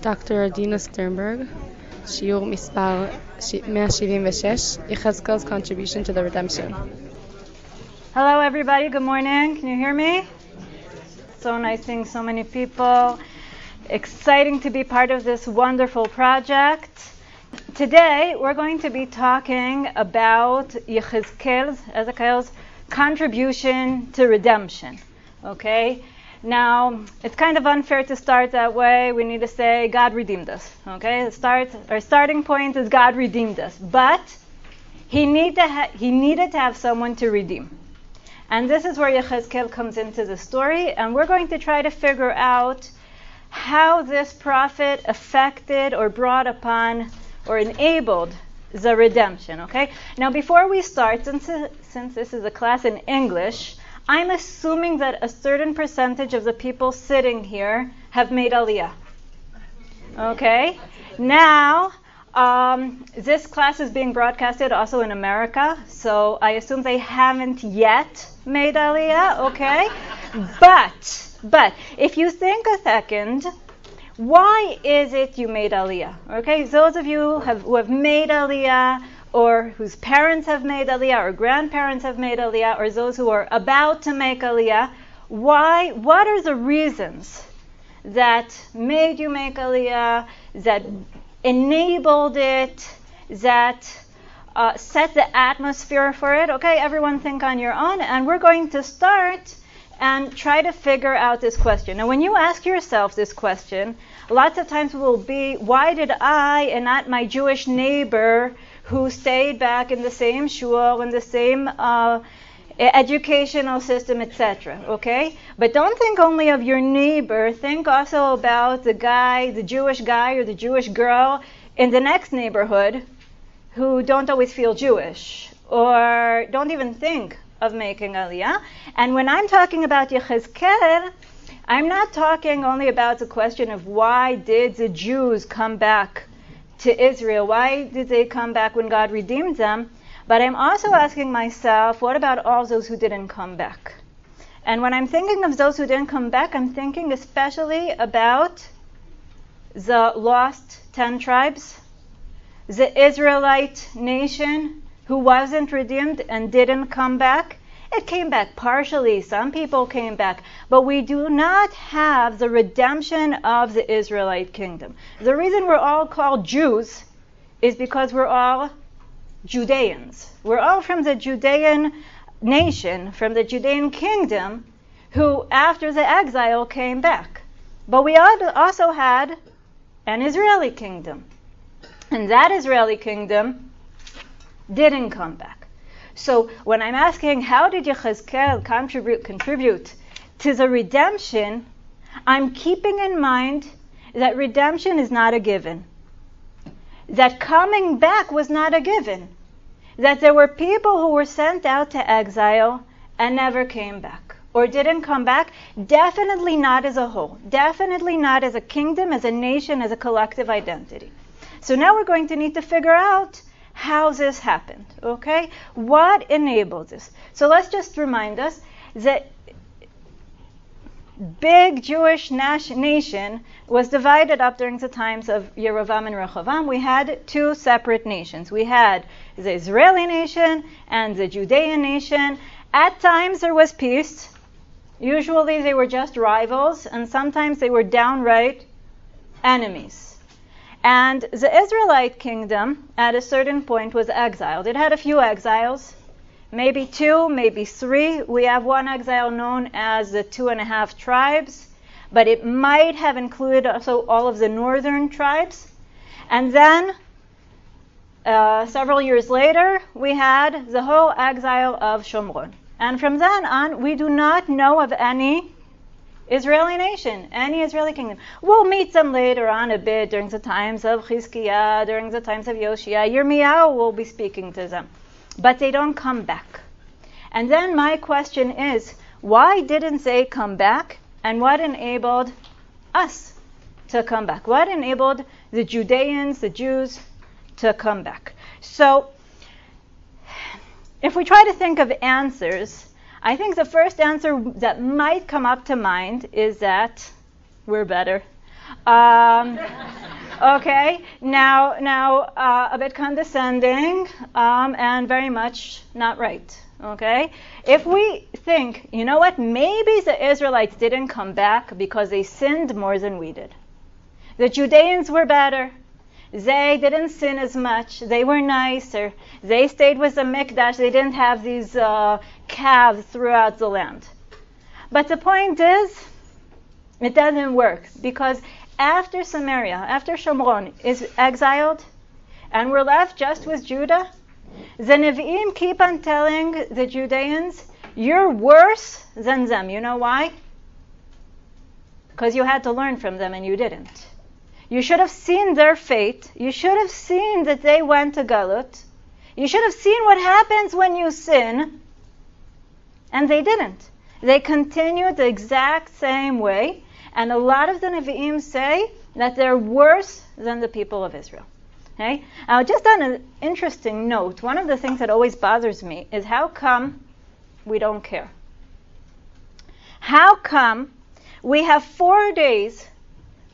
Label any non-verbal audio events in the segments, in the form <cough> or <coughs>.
דוקטור עדינה סטרנברג, שיעור מספר 176, יחזקאל's contribution to the redemption. Hello, everybody. Good morning. Can you hear me? So nice seeing so many people. Exciting to be part of this wonderful project. Today, we're going to be talking about Yechezkel's, Ezekiel's contribution to redemption. Okay? Now, it's kind of unfair to start that way. We need to say God redeemed us. Okay? Start, our starting point is God redeemed us. But he, need to ha- he needed to have someone to redeem. And this is where Yechezkel comes into the story, and we're going to try to figure out how this prophet affected or brought upon or enabled the redemption. Okay? Now, before we start, since, since this is a class in English, I'm assuming that a certain percentage of the people sitting here have made aliyah. Okay? Now, um, this class is being broadcasted also in America, so I assume they haven't yet made aliyah. Okay? But, but, if you think a second, why is it you made aliyah? Okay, those of you have, who have made aliyah, or whose parents have made aliyah, or grandparents have made aliyah, or those who are about to make aliyah, why? What are the reasons that made you make aliyah? That enabled it? That uh, set the atmosphere for it? Okay, everyone think on your own, and we're going to start and try to figure out this question. Now, when you ask yourself this question, lots of times it will be, why did I and not my Jewish neighbor who stayed back in the same shul, in the same uh, educational system, etc. Okay? But don't think only of your neighbor. Think also about the guy, the Jewish guy or the Jewish girl in the next neighborhood who don't always feel Jewish or don't even think of making aliyah. And when I'm talking about Yechezkel, I'm not talking only about the question of why did the Jews come back to Israel? Why did they come back when God redeemed them? But I'm also asking myself, what about all those who didn't come back? And when I'm thinking of those who didn't come back, I'm thinking especially about the lost ten tribes, the Israelite nation who wasn't redeemed and didn't come back. It came back partially. Some people came back. But we do not have the redemption of the Israelite kingdom. The reason we're all called Jews is because we're all Judeans. We're all from the Judean nation, from the Judean kingdom, who after the exile came back. But we also had an Israeli kingdom. And that Israeli kingdom didn't come back. So when I'm asking how did Yechezkel contribute, contribute to the redemption, I'm keeping in mind that redemption is not a given. That coming back was not a given. That there were people who were sent out to exile and never came back or didn't come back, definitely not as a whole, definitely not as a kingdom, as a nation, as a collective identity. So now we're going to need to figure out how this happened, okay? What enabled this? So let's just remind us that big Jewish nation was divided up during the times of Yerovam and Rehovam. We had two separate nations. We had the Israeli nation and the Judean nation. At times there was peace. Usually they were just rivals, and sometimes they were downright enemies. And the Israelite kingdom, at a certain point, was exiled. It had a few exiles, maybe two, maybe three. We have one exile known as the two and a half tribes, but it might have included also all of the northern tribes. And then, uh, several years later, we had the whole exile of Shomron. And from then on, we do not know of any Israeli nation, any Israeli kingdom. We'll meet them later on a bit during the times of Chizkiah, during the times of Yoshia. Yirmiyahu will be speaking to them. But they don't come back. And then my question is, why didn't they come back? And what enabled us to come back? What enabled the Judeans, the Jews, to come back? So, if we try to think of answers, I think the first answer that might come up to mind is that we're better. Um, <laughs> okay, now, now uh, a bit condescending um, and very much not right. Okay, if we think, you know what, maybe the Israelites didn't come back because they sinned more than we did. The Judeans were better. They didn't sin as much. They were nicer. They stayed with the Mikdash. They didn't have these uh, calves throughout the land. But the point is, it doesn't work because after Samaria, after Shomron is exiled, and we're left just with Judah, the Nevi'im keep on telling the Judeans, you're worse than them. You know why? Because you had to learn from them and you didn't. You should have seen their fate. You should have seen that they went to Galut. You should have seen what happens when you sin. And they didn't. They continued the exact same way. And a lot of the Nevi'im say that they're worse than the people of Israel. Okay? Now, just on an interesting note, one of the things that always bothers me is how come we don't care? How come we have four days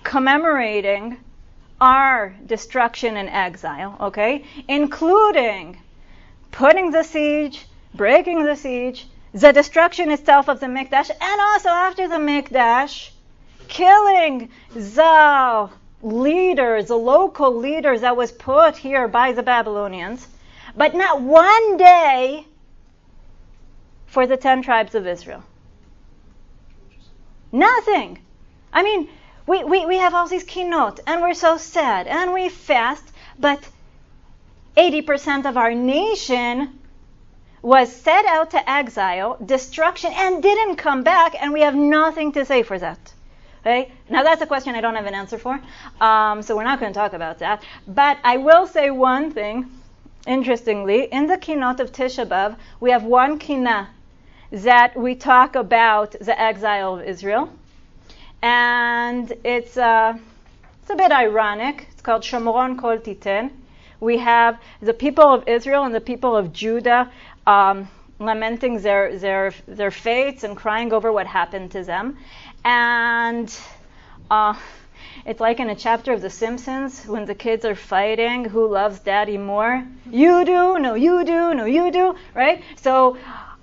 commemorating our destruction and exile, okay? Including putting the siege, breaking the siege, the destruction itself of the Mikdash, and also after the Mikdash, killing the leaders, the local leaders that was put here by the Babylonians, but not one day for the ten tribes of Israel. Nothing. I mean, we, we, we have all these kinot, and we're so sad, and we fast, but 80% of our nation was set out to exile, destruction, and didn't come back, and we have nothing to say for that. Okay? Now that's a question I don't have an answer for, um, so we're not going to talk about that. But I will say one thing. Interestingly, in the kinot of Tisha B'av, we have one kina that we talk about the exile of Israel and it's uh, it's a bit ironic. It's called Shomron Kol Titen. We have the people of Israel and the people of Judah um, lamenting their their their fates and crying over what happened to them, and. Uh, it's like in a chapter of The Simpsons when the kids are fighting who loves daddy more. You do, no, you do, no, you do, right? So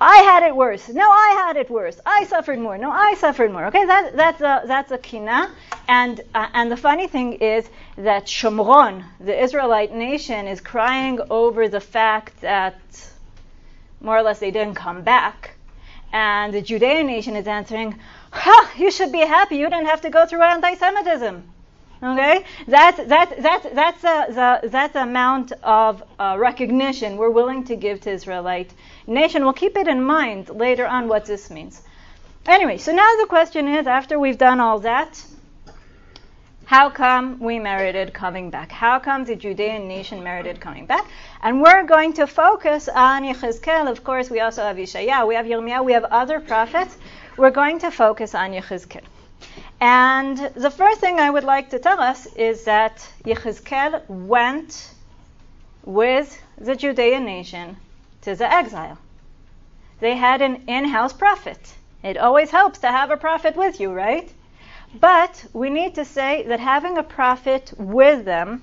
I had it worse. No, I had it worse. I suffered more. No, I suffered more. Okay, that, that's a that's a kina. And uh, and the funny thing is that Shomron, the Israelite nation, is crying over the fact that more or less they didn't come back, and the Judean nation is answering, "Ha! You should be happy. You didn't have to go through anti-Semitism." Okay, that's that's that's that's a, the, that's amount of uh, recognition we're willing to give to Israelite nation. We'll keep it in mind later on what this means. Anyway, so now the question is, after we've done all that, how come we merited coming back? How come the Judean nation merited coming back? And we're going to focus on Yechezkel. Of course, we also have Yeshaya, we have Yirmiyahu, we have other prophets. We're going to focus on Yechezkel. And the first thing I would like to tell us is that Yechezkel went with the Judean nation to the exile. They had an in house prophet. It always helps to have a prophet with you, right? But we need to say that having a prophet with them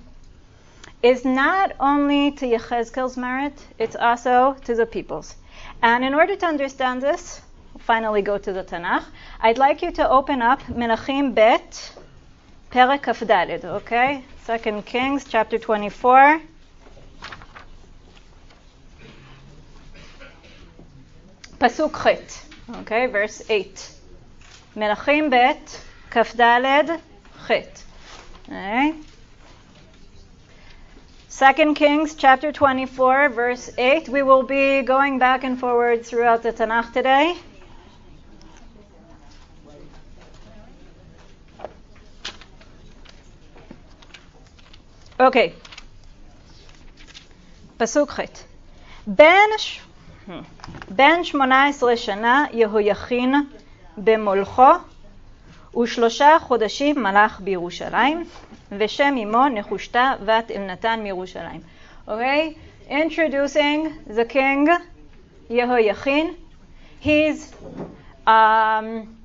is not only to Yechezkel's merit, it's also to the people's. And in order to understand this, finally go to the Tanakh, I'd like you to open up Melachim Bet, Perek Kafdalid, okay? Second Kings, chapter 24. Pasuk Chet, okay, verse 8. Melachim Bet, Kafdalid, Chet. Okay? Second Kings chapter 24, verse 8. We will be going back and forward throughout the Tanakh today. Okay. פסוק ח' בן, ש... בן שמונה עשרה שנה יהויכין במולכו ושלושה חודשים מלך בירושלים ושם אמו נחושתה בת אלנתן מירושלים. Okay, introducing the king Yehoiachin. He's um,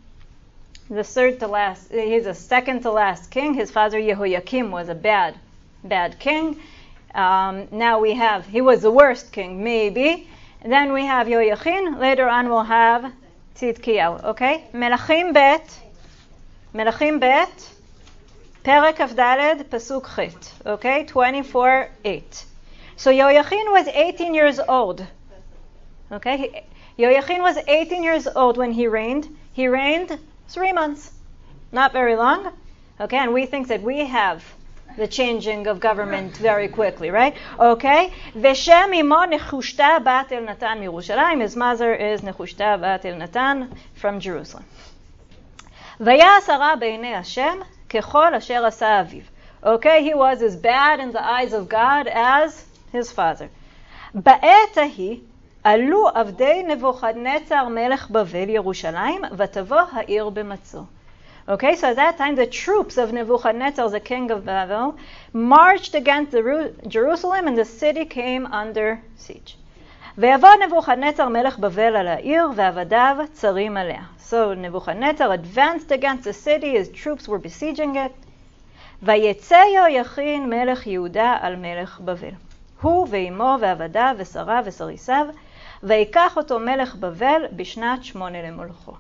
the third to last, he's a second to last king. His father Yehoiakim was a bad, bad king. Um, now we have, he was the worst king, maybe. Then we have Yoyachin. Later on we'll have Tzidkiyahu. Okay? Melachim bet, Melachim bet, Perek Avdaled, Pasuk Chit. Okay? 24 8. So Yoyachin was 18 years old. Okay? Yoyachin was 18 years old when he reigned. He reigned three months. Not very long. Okay? And we think that we have the changing of government very quickly, right? Okay? Veshem imo Nechushta bat El Natan Yerushalayim. His mother is Nechushta bat El Natan from Jerusalem. ויעש הרע בעיני השם ככל אשר עשה אביו. Okay, he was as bad in the eyes of God as his father. בעת ההיא עלו עבדי נבוכדנצר מלך בבל ירושלים, ותבוא העיר במצור. Okay, so at that time the troops of Nebuchadnezzar, the king of Babel, marched against Jerusalem and the city came under siege. ויבוא נבוכדנצר מלך בבל על העיר ועבדיו צרים עליה. So Nebuchadnezzar advanced against the city, his troops were besieging it. ויצא יהויכין מלך יהודה על מלך בבל. הוא ואמו ועבדיו ושריו וסריסיו, ויקח אותו מלך בבל בשנת שמונה למולכו.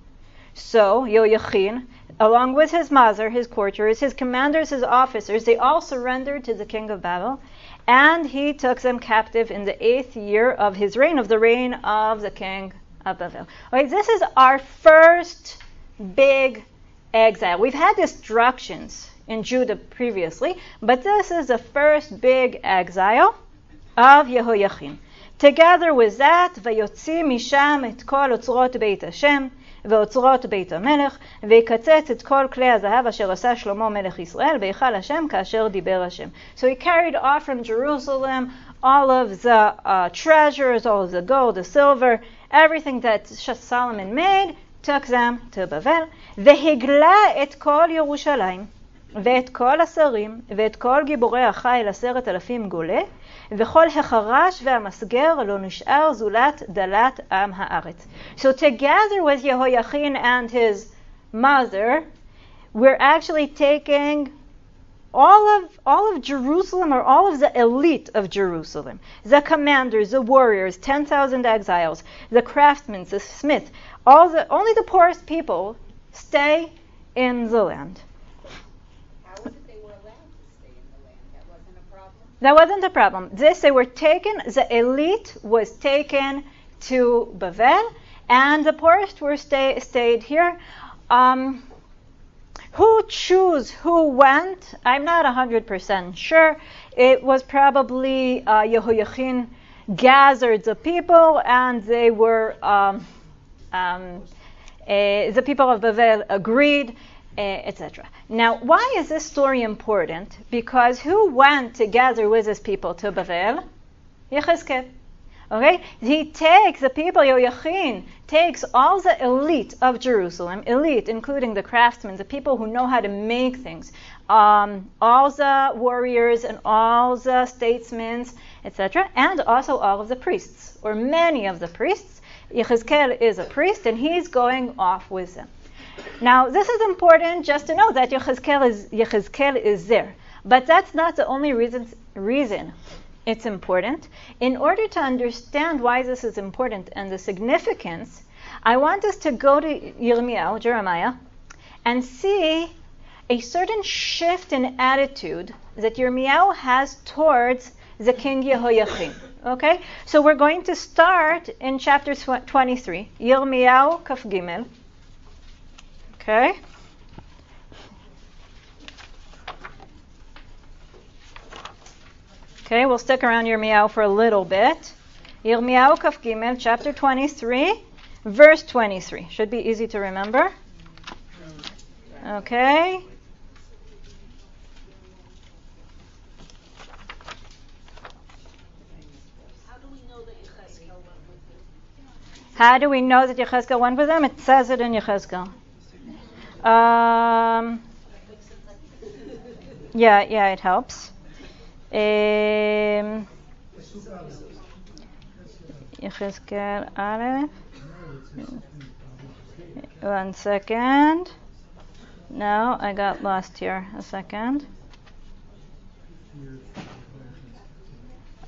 So Yoyachin along with his mother, his courtiers, his commanders, his officers, they all surrendered to the king of Babel, and he took them captive in the eighth year of his reign, of the reign of the king of Babel. Okay, this is our first big exile. We've had destructions in Judah previously, but this is the first big exile of Yehoiachin. Together with that, ויוציא משם את כל אוצרות בית השם, ואוצרות בית המלך, ויקצץ את כל כלי הזהב אשר עשה שלמה מלך ישראל, בהיכל השם כאשר דיבר השם. So he carried off from Jerusalem all of the uh, treasures, all of the gold, the silver, everything that Solomon made, took them to בבל, והגלה את כל ירושלים, ואת כל השרים, ואת כל גיבורי החיל עשרת אלפים גולה, וכל החרש והמסגר לא נשאר זולת דלת עם הארץ. So together with Yehoiachin and his mother, we're actually taking all of all of Jerusalem or all of the elite of Jerusalem, the commanders, the warriors, 10,000 exiles, the craftsmen, the smith, all the only the poorest people stay in the land. That wasn't a problem. This, they were taken, the elite was taken to Bavel, and the poorest were stay, stayed here. Um, who chose who went? I'm not 100% sure. It was probably uh, Yehoiachin gathered the people, and they were, um, um, uh, the people of Bavel agreed etc. Now, why is this story important? Because who went together with his people to Bavel? Yechezkel. Okay? He takes the people, Yoyachin, takes all the elite of Jerusalem, elite including the craftsmen, the people who know how to make things, um, all the warriors and all the statesmen, etc., and also all of the priests, or many of the priests. Yechezkel is a priest, and he's going off with them. Now, this is important just to know that Yechezkel is, Yechezkel is there. But that's not the only reason, reason it's important. In order to understand why this is important and the significance, I want us to go to Yirmiyahu, Jeremiah, and see a certain shift in attitude that Yirmiyahu has towards the king Yehoiachin. Okay? So we're going to start in chapter 23, Yirmiyahu Kaf Gimel. Okay? Okay, we'll stick around your Yirmiyahu for a little bit. Yirmiyahu Kaf Gimel, chapter 23, verse 23. Should be easy to remember. Okay. How do we know that Yechezkel went with them? It says it in Yechezkel. Um, yeah, yeah, it helps. Um, One second. No, I got lost here. A second.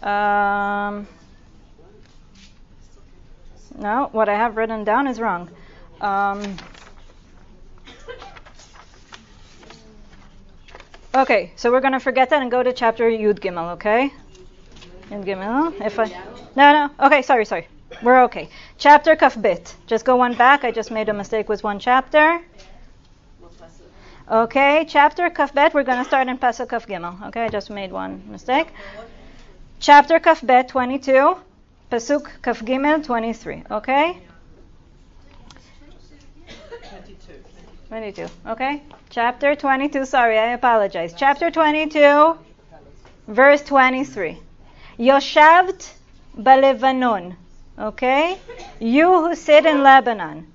Um, no, what I have written down is wrong. Um, okay, so we're to forget that and go to chapter Yud Gimel, okay? Yud Gimel. If I no no okay sorry sorry we're okay. Chapter Kaf Bet. Just go one back. I just made a mistake with one chapter. Okay, chapter Kaf Bet. We're to start in Pasuk Kaf Gimel. Okay, I just made one mistake. Chapter Kaf Bet 22. Pasuk Kaf Gimel 23. Okay? 22. Okay? Chapter 22. Sorry, I apologize. Chapter 22, verse 23. Yoshavt balevanon. Okay? You who sit in Lebanon.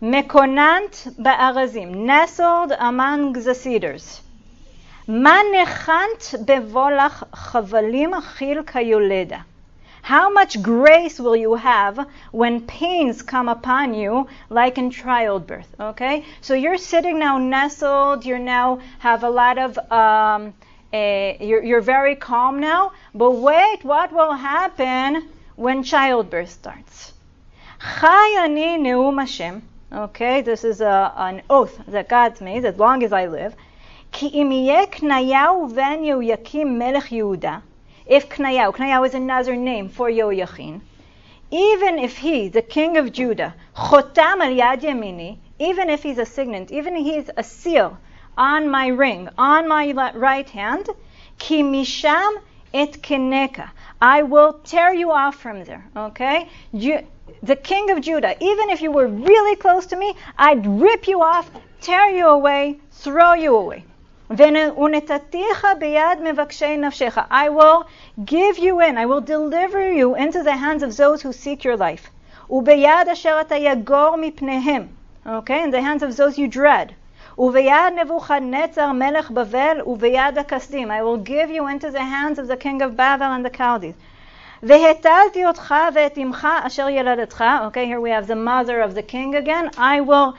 Mekonant ba'arazim. Nestled among the cedars. Manechant bevolach chavalim chil kayoleda. How much grace will you have when pains come upon you, like in childbirth? Okay, so you're sitting now nestled. You now have a lot of. Um, a, you're, you're very calm now, but wait, what will happen when childbirth starts? Chayani neum Hashem. Okay, this is a, an oath that God made as long as I live. Ki knayahu ven yakim melech Yehuda if Knayau, Knayau is another name for Yoyachin, even if he, the king of Judah, Chotam al Yad even if he's a signet, even if he's a seal on my ring, on my right hand, Ki et Keneka, I will tear you off from there. Okay? The king of Judah, even if you were really close to me, I'd rip you off, tear you away, throw you away. I will give you in, I will deliver you into the hands of those who seek your life. Okay, in the hands of those you dread. וביד נבוכדנצר מלך בבל וביד הכסדים. I will give you into the hands of the king of Babel and the Chaldees. והטלתי אותך ואת אמך אשר ילדתך. Okay, here we have the mother of the king again. I will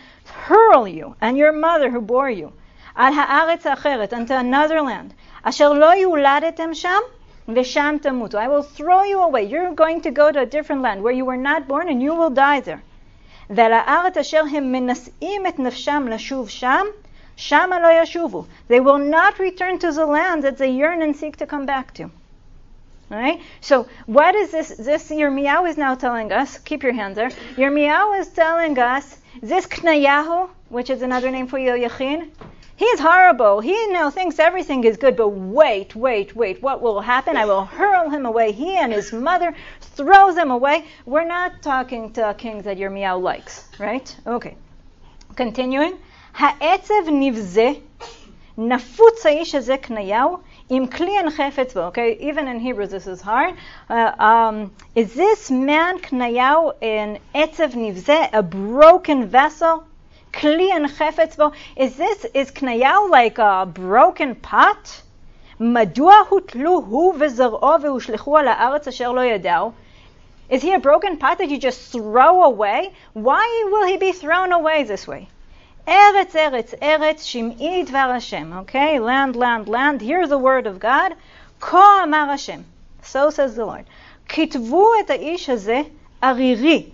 hurl you and your mother who bore you. על הארץ האחרת, unto another land, אשר לא יולדתם שם, ושם תמותו. I will throw you away. You're going to go to a different land where you were not born and you will die there. ולארץ אשר הם מנשאים את נפשם לשוב שם, שמה לא ישובו. They will not return to the land that they yearn and seek to come back to. Right? So what is this? This Yirmiyahu is now telling us. Keep your hands there. Yirmiyahu is telling us this Knayahu, which is another name for Yoyachin, He's horrible. He now thinks everything is good, but wait, wait, wait. What will happen? I will hurl him away. He and his mother throws him away. We're not talking to a king that Yirmiyahu likes, right? Okay. Continuing. העצב nivze נפוץ האיש הזה קנייהו, עם Okay, even in Hebrew this is hard. Uh, um, is this man knayau in עצב nivze a broken vessel? kli and chefetz bo. Is this is knayau like a broken pot? מדוע הוטלו הוא וזרעו והושלכו על הארץ אשר לא ידעו? Is he a broken pot that you just throw away? Why will he be thrown away this way? Eretz, Eretz, Eretz, שמעי דבר Hashem. Okay, land, land, land. Here's the word of God. כה אמר Hashem. So says the Lord. כתבו את האיש הזה ערירי.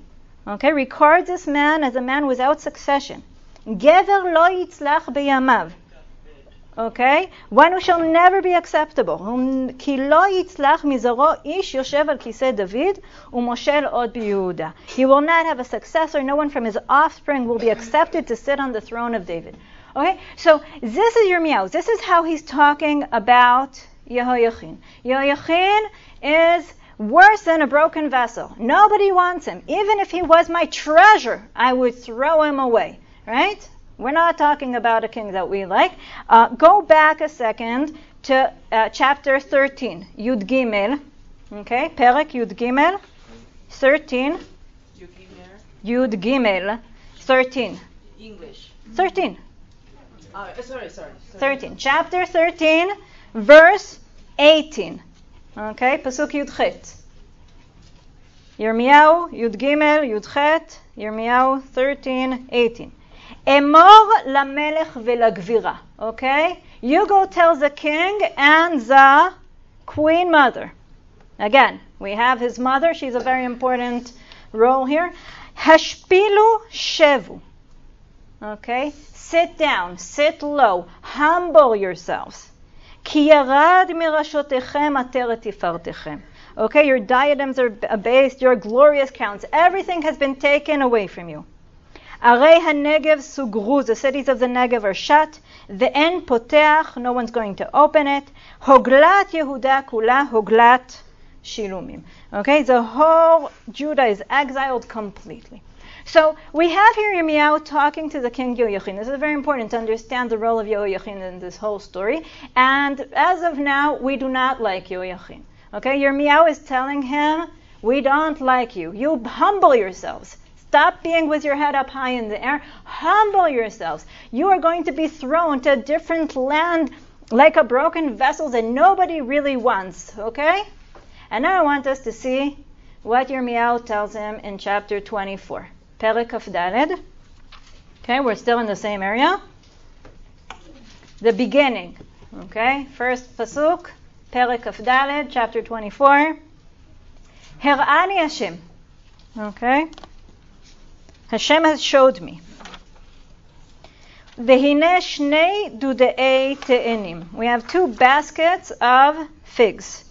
Okay, record this man as a man without succession. Gever lo yitzlach beyamav. Okay? One who shall never be acceptable. כי לא יצלח מזרעו איש יושב על כיסא דוד ומושל עוד ביהודה. He will not have a successor. No one from his offspring will be accepted to sit on the throne of David. Okay? So this is Yirmiyahu's. This is how he's talking about Yehoiachin. Yehoiachin is worse than a broken vessel. Nobody wants him. Even if he was my treasure, I would throw him away. Right? We're not talking about a king that we like. Uh, go back a second to uh, chapter 13, Yud Gimel. Okay, Perek Yud Gimel, 13. Yud Gimel, 13. English. 13. Uh, sorry, sorry, sorry. 13. Chapter 13, verse 18. Okay, Pasuk Yud Chet. Yirmiyahu, Yud Gimel, Yud Chet, Yirmiyahu 13, 18. אמור למלך ולגבירה, okay? You go tell the king and the queen mother. Again, we have his mother, she's a very important role here. השפילו שבו. Okay? Sit down, sit low, humble yourselves. כי ירד מראשותיכם עטרת תפארתכם. Okay, your diadems are abased, your glorious crowns, everything has been taken away from you. ערי הנגב סוגרו, the cities of the Negev are shut, ואין פותח, no one's going to open it, הוגלת יהודה כולה, הוגלת שילומים. Okay, the whole Judah is exiled completely. So we have here Yirmiyahu talking to the king Yehoiachin. This is very important to understand the role of Yehoiachin in this whole story. And as of now, we do not like Yehoiachin. Okay, Yirmiyahu is telling him, we don't like you. You humble yourselves. Stop being with your head up high in the air. Humble yourselves. You are going to be thrown to a different land like a broken vessel that nobody really wants. Okay? And now I want us to see what Yirmiyahu tells him in chapter 24. Perek Kaf Daled. Okay, we're still in the same area. The beginning. Okay, first pasuk, Perek Kaf Daled, chapter 24. הראני Hashem. Okay. Hashem has showed me. והנה שני דודאי תאנים. We have two baskets of figs.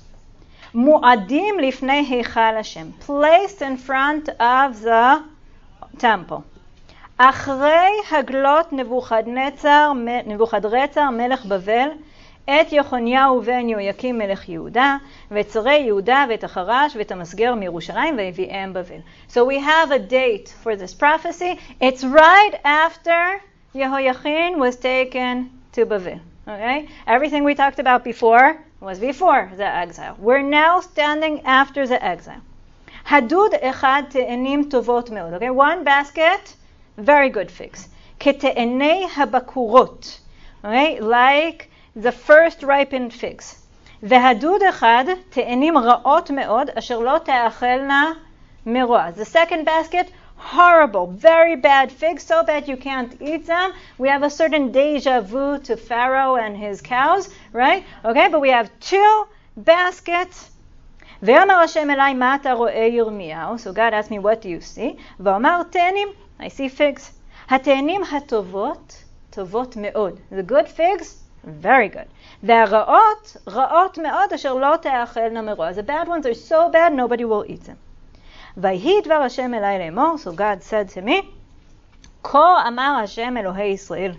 Muadim lifnei היכל השם. Placed in front of the temple. אחרי הגלות נבוכדנצר, נבוכדרצר מלך בבל, את יחוניהו בן יהויקים מלך יהודה, ואת שרי יהודה ואת החרש ואת המסגר מירושלים והביאם בבל. So we have a date for this prophecy. It's right after Yehoiachin was taken to Bavel. Okay? Everything we talked about before was before the exile. We're now standing after the exile. הדוד אחד תאנים טובות מאוד. Okay? One basket, very good figs. כתאני הבקורות. Okay? Like the first ripened figs. והדוד אחד תאנים רעות מאוד, אשר לא תאכלנה מרוע. The second basket, horrible, very bad figs, so bad you can't eat them. We have a certain deja vu to Pharaoh and his cows, right? Okay, but we have two baskets. ויאמר השם אליי, מה אתה רואה ירמיהו? So God asked me, what do you see? ואומר, תאנים, I see figs. התאנים הטובות, טובות מאוד. The good figs, very good. והרעות, רעות מאוד, אשר לא תאכלנה מרוע. The bad ones are so bad, nobody will eat them. ויהי דבר השם אליי לאמור, so God said to me, כה אמר השם אלוהי ישראל,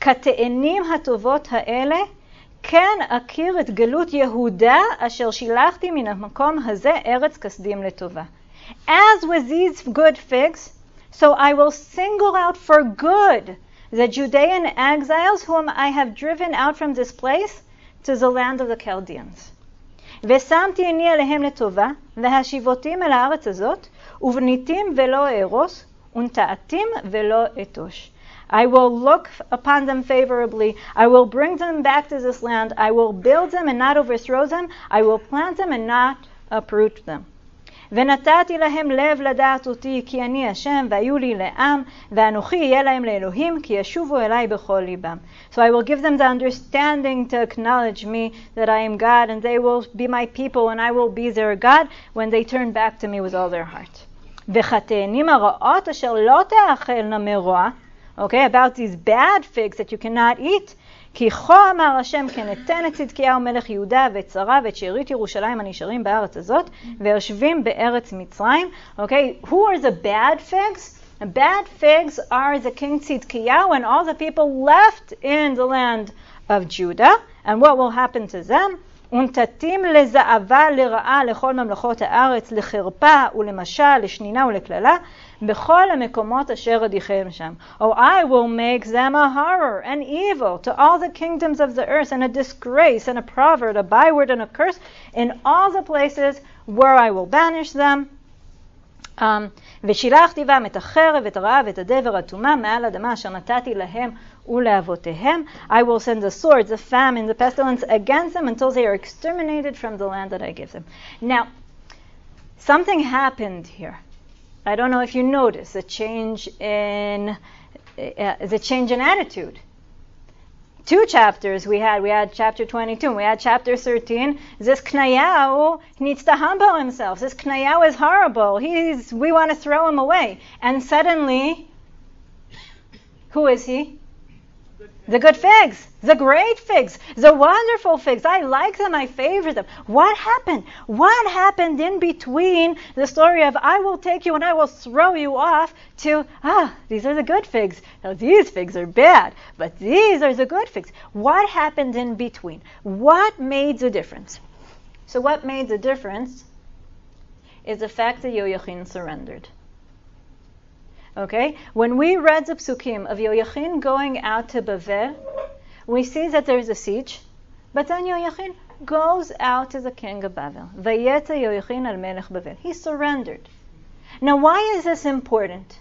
כתאנים הטובות האלה, כן אכיר את גלות יהודה, אשר שילחתי מן המקום הזה ארץ כסדים לטובה. As with these good figs, so I will single out for good the Judean exiles whom I have driven out from this place to the land of the Chaldeans. ושמתי עיני עליהם לטובה, והשיבותים אל הארץ הזאת, ובניתים ולא אהרוס, ונטעתים ולא אתוש. I will look upon them favorably. I will bring them back to this land. I will build them and not overthrow them. I will plant them and not uproot them. ונתתי להם לב לדעת אותי, כי אני השם, והיו לי לעם, ואנוכי יהיה להם לאלוהים, כי ישובו אליי בכל ליבם. So I will give them the understanding to acknowledge me that I am God, and they will be my people, and I will be their God, when they turn back to me with all their heart. וחטאנים הרעות אשר לא תאכלנה מרוע, okay, about these bad figs that you cannot eat, כי כה אמר השם כן אתן את צדקיהו מלך יהודה ואת שרה ואת שארית ירושלים הנשארים בארץ הזאת ויושבים בארץ מצרים. Okay, who are the bad figs? The bad figs are the king Tzidkiyahu and all the people left in the land of Judah. And what will happen to them? ונתתים לזעבה לרעה לכל ממלכות הארץ, לחרפה ולמשל, לשנינה ולקללה, בכל המקומות אשר אדיכם שם. Oh, I will make them a horror and evil to all the kingdoms of the earth, and a disgrace and a proverb, a byword and a curse in all the places where I will banish them. Um, ושילחתי בם את החרב, את הרעב, את הדבר, הטומאה, מעל אדמה אשר נתתי להם ולאבותיהם. I will send the sword, the famine, the pestilence against them until they are exterminated from the land that I give them. Now, something happened here. I don't know if you noticed a change in uh, the change in attitude. Two chapters we had. We had chapter 22. We had chapter 13. This Knayau needs to humble himself. This Knayau is horrible. He's, we want to throw him away. And suddenly, who is he? The good figs, the great figs, the wonderful figs. I like them, I favor them. What happened? What happened in between the story of I will take you and I will throw you off to, ah, these are the good figs. Now, these figs are bad, but these are the good figs. What happened in between? What made the difference? So, what made the difference is the fact that Yoyachin surrendered. Okay? When we read the psukim of Yoyachin going out to Bavel, we see that there is a siege, but then Yoyachin goes out to the king of Bavel. Vayeta Yoyachin al Melech Bavel. He surrendered. Now, why is this important?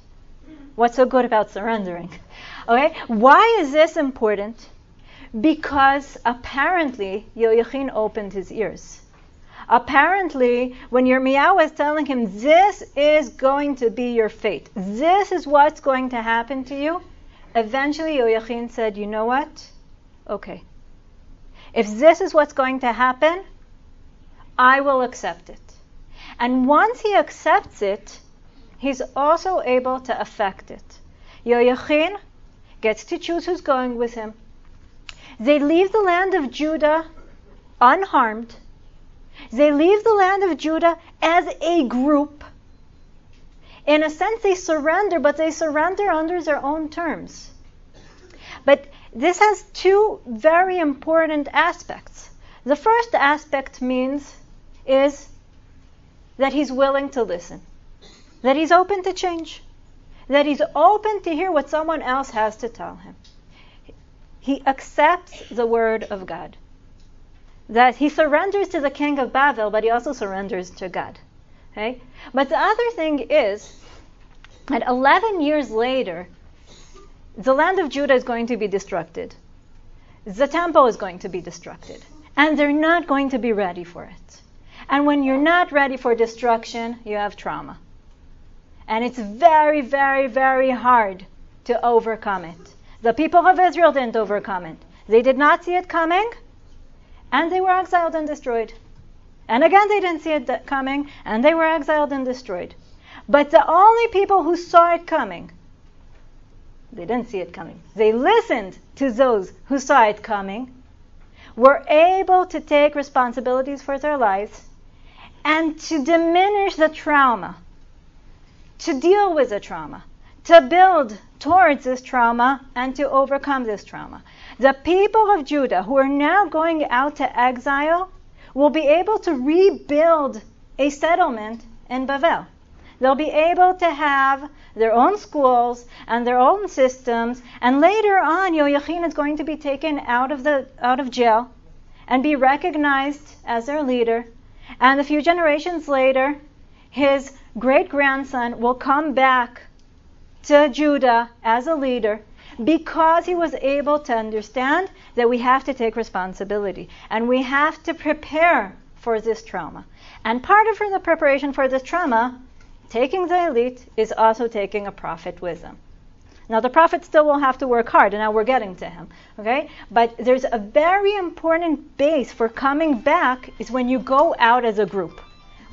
What's so good about surrendering? <laughs> Okay? Why is this important? Because apparently Yoyachin opened his ears. Apparently, when Yirmiyahu was telling him, This is going to be your fate, this is what's going to happen to you, eventually Yoyachin said, You know what? Okay. If this is what's going to happen, I will accept it. And once he accepts it, he's also able to affect it. Yoyachin gets to choose who's going with him. They leave the land of Judah unharmed they leave the land of Judah as a group. In a sense, they surrender, but they surrender under their own terms. But this has two very important aspects. The first aspect means is that he's willing to listen, that he's open to change, that he's open to hear what someone else has to tell him. He accepts the word of God that he surrenders to the king of Babel, but he also surrenders to God. Okay? But the other thing is that 11 years later, the land of Judah is going to be destructed. The temple is going to be destructed. And they're not going to be ready for it. And when you're not ready for destruction, you have trauma. And it's very, very, very hard to overcome it. The people of Israel didn't overcome it. They did not see it coming, and they were exiled and destroyed. And again, they didn't see it coming, and they were exiled and destroyed. But the only people who saw it coming, they didn't see it coming. They listened to those who saw it coming, were able to take responsibilities for their lives, and to diminish the trauma, to deal with the trauma, to build towards this trauma, and to overcome this trauma. The people of Judah who are now going out to exile will be able to rebuild a settlement in Bavel. They'll be able to have their own schools and their own systems, and later on, Yoyachin is going to be taken out of the out of jail and be recognized as their leader. And a few generations later, his great grandson will come back to Judah as a leader because he was able to understand that we have to take responsibility and we have to prepare for this trauma. And part of the preparation for this trauma, taking the elite, is also taking a prophet with them. Now the prophet still will have to work hard, and now we're getting to him. Okay? But there's a very important base for coming back is when you go out as a group,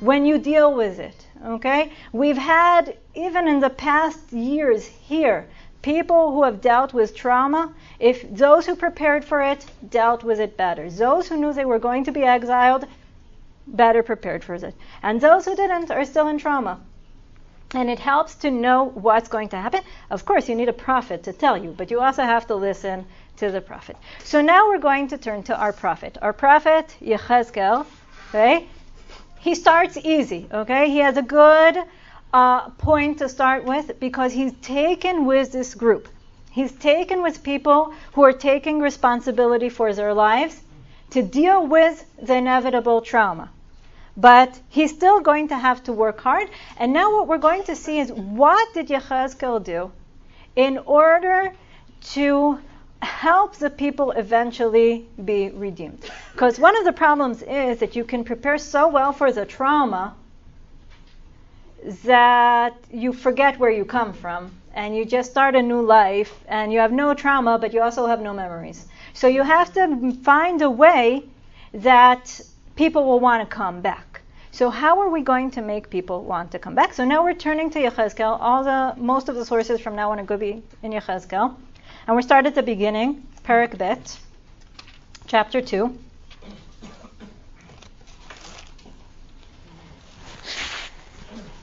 when you deal with it. Okay? We've had, even in the past years here, people who have dealt with trauma, if those who prepared for it dealt with it better, those who knew they were going to be exiled, better prepared for it. And those who didn't are still in trauma. And it helps to know what's going to happen. Of course, you need a prophet to tell you, but you also have to listen to the prophet. So now we're going to turn to our prophet. Our prophet, Yechezkel, okay? He starts easy, okay? He has a good uh, point to start with because he's taken with this group. He's taken with people who are taking responsibility for their lives to deal with the inevitable trauma. But he's still going to have to work hard. And now what we're going to see is what did Yechezkel do in order to help the people eventually be redeemed? Because one of the problems is that you can prepare so well for the trauma that you forget where you come from and you just start a new life and you have no trauma, but you also have no memories. So you have to find a way that people will want to come back. So how are we going to make people want to come back? So now we're turning to Yechezkel. All the most of the sources from now on are going to be in Yechezkel, and we start at the beginning, Perak Bet, chapter two.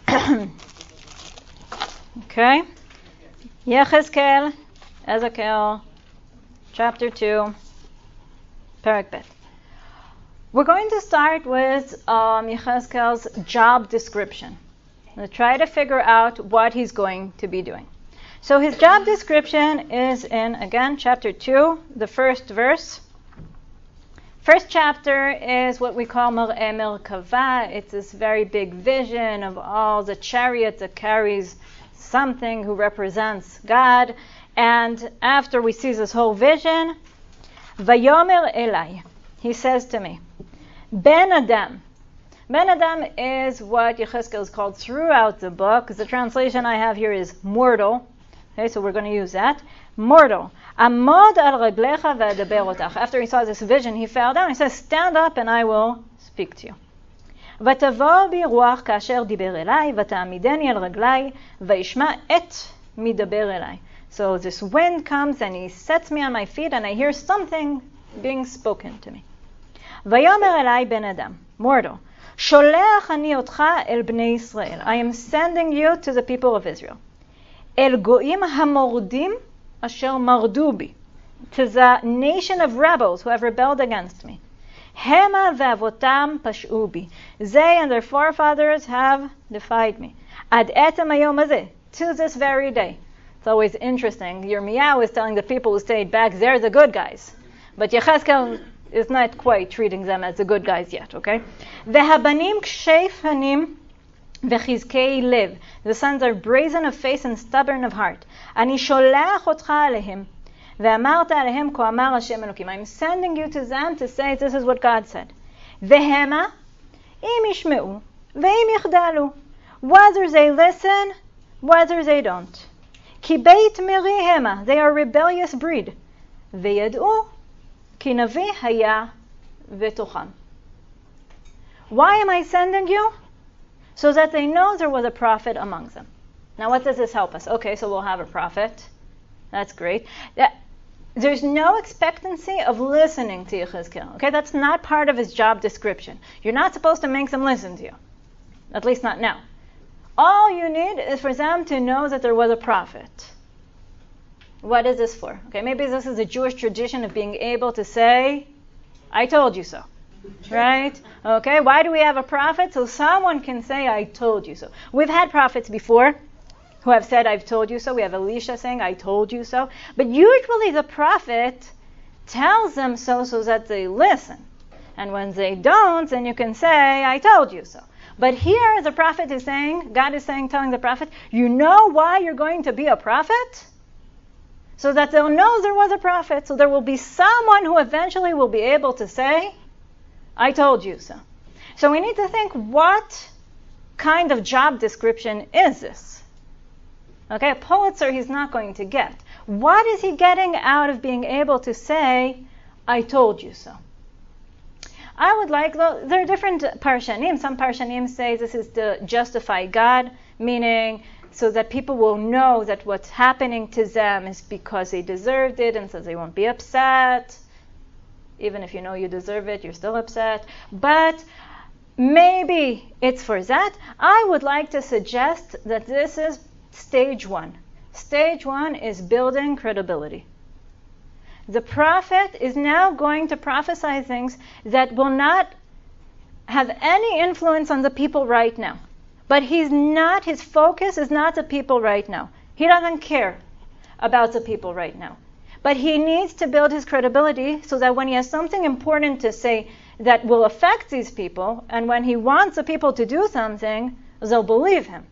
<coughs> okay. Yechezkel, Ezekiel, chapter 2, Perek. We're going to start with um, job description. We'll try to figure out what he's going to be doing. So his job description is in, again, chapter 2, the first verse. First chapter is what we call Mar'eh Merkava. It's this very big vision of all the chariot that carries something who represents God. And after we see this whole vision, Vayomer Elai, he says to me, Ben Adam. Ben Adam is what Yechezkel is called throughout the book. The translation I have here is mortal. Okay, so we're going to use that. Mortal. Amod al raglecha ve'adaber After he saw this vision, he fell down. He says, Stand up and I will speak to you. ותבוא בי רוח כאשר דיבר אליי, ותעמידני על רגלי, וישמע את מדבר אליי. So this wind comes and he sets me on my feet and I hear something being spoken to me. ויאמר אליי בן אדם, mortal, שולח אני אותך אל בני ישראל. I am sending you to the people of Israel. אל גויים המורדים asher mardubi, to the nation of rebels who have rebelled against me. Hema ve'avotam pashubi. They and their forefathers have defied me. Ad etam ayom to this very day. It's always interesting. Yirmiyahu is telling the people who stayed back, they're the good guys. But Yechezkel is not quite treating them as the good guys yet, okay? Ve'habanim ksheifanim fanim v'chizkei liv. The sons are brazen of face and stubborn of heart. Ani sholach otcha alehim. ואמרת עליהם כה אמר השם אלוקים. I'm sending you to them to say this is what God said. והמה אם ישמעו ואם יחדלו. Whether they listen, whether they don't. כי בית מרי המה, they are rebellious breed. וידעו כי נביא היה בתוכם. Why am I sending you? So that they know there was a prophet among them. Now, what does this help us? Okay, so we'll have a prophet. That's great. There's no expectancy of listening to Yechezkel. Okay, that's not part of his job description. You're not supposed to make them listen to you. At least not now. All you need is for them to know that there was a prophet. What is this for? Okay, maybe this is a Jewish tradition of being able to say, I told you so. Right? Okay, why do we have a prophet? So someone can say, I told you so. We've had prophets before who have said, I've told you so. We have Elisha saying, I told you so. But usually the prophet tells them so so that they listen. And when they don't, then you can say, I told you so. But here the prophet is saying, God is saying, telling the prophet, you know why you're going to be a prophet? So that they'll know there was a prophet. So there will be someone who eventually will be able to say, I told you so. So we need to think what kind of job description is this? Okay, Pulitzer he's not going to get. What is he getting out of being able to say, I told you so? I would like, though, there are different parshanim. Some parshanim say this is to justify God, meaning so that people will know that what's happening to them is because they deserved it and so they won't be upset. Even if you know you deserve it, you're still upset. But maybe it's for that. I would like to suggest that this is Stage one. Stage one is building credibility. The prophet is now going to prophesy things that will not have any influence on the people right now. But he's not, his focus is not the people right now. He doesn't care about the people right now. But he needs to build his credibility so that when he has something important to say that will affect these people, and when he wants the people to do something, they'll believe him.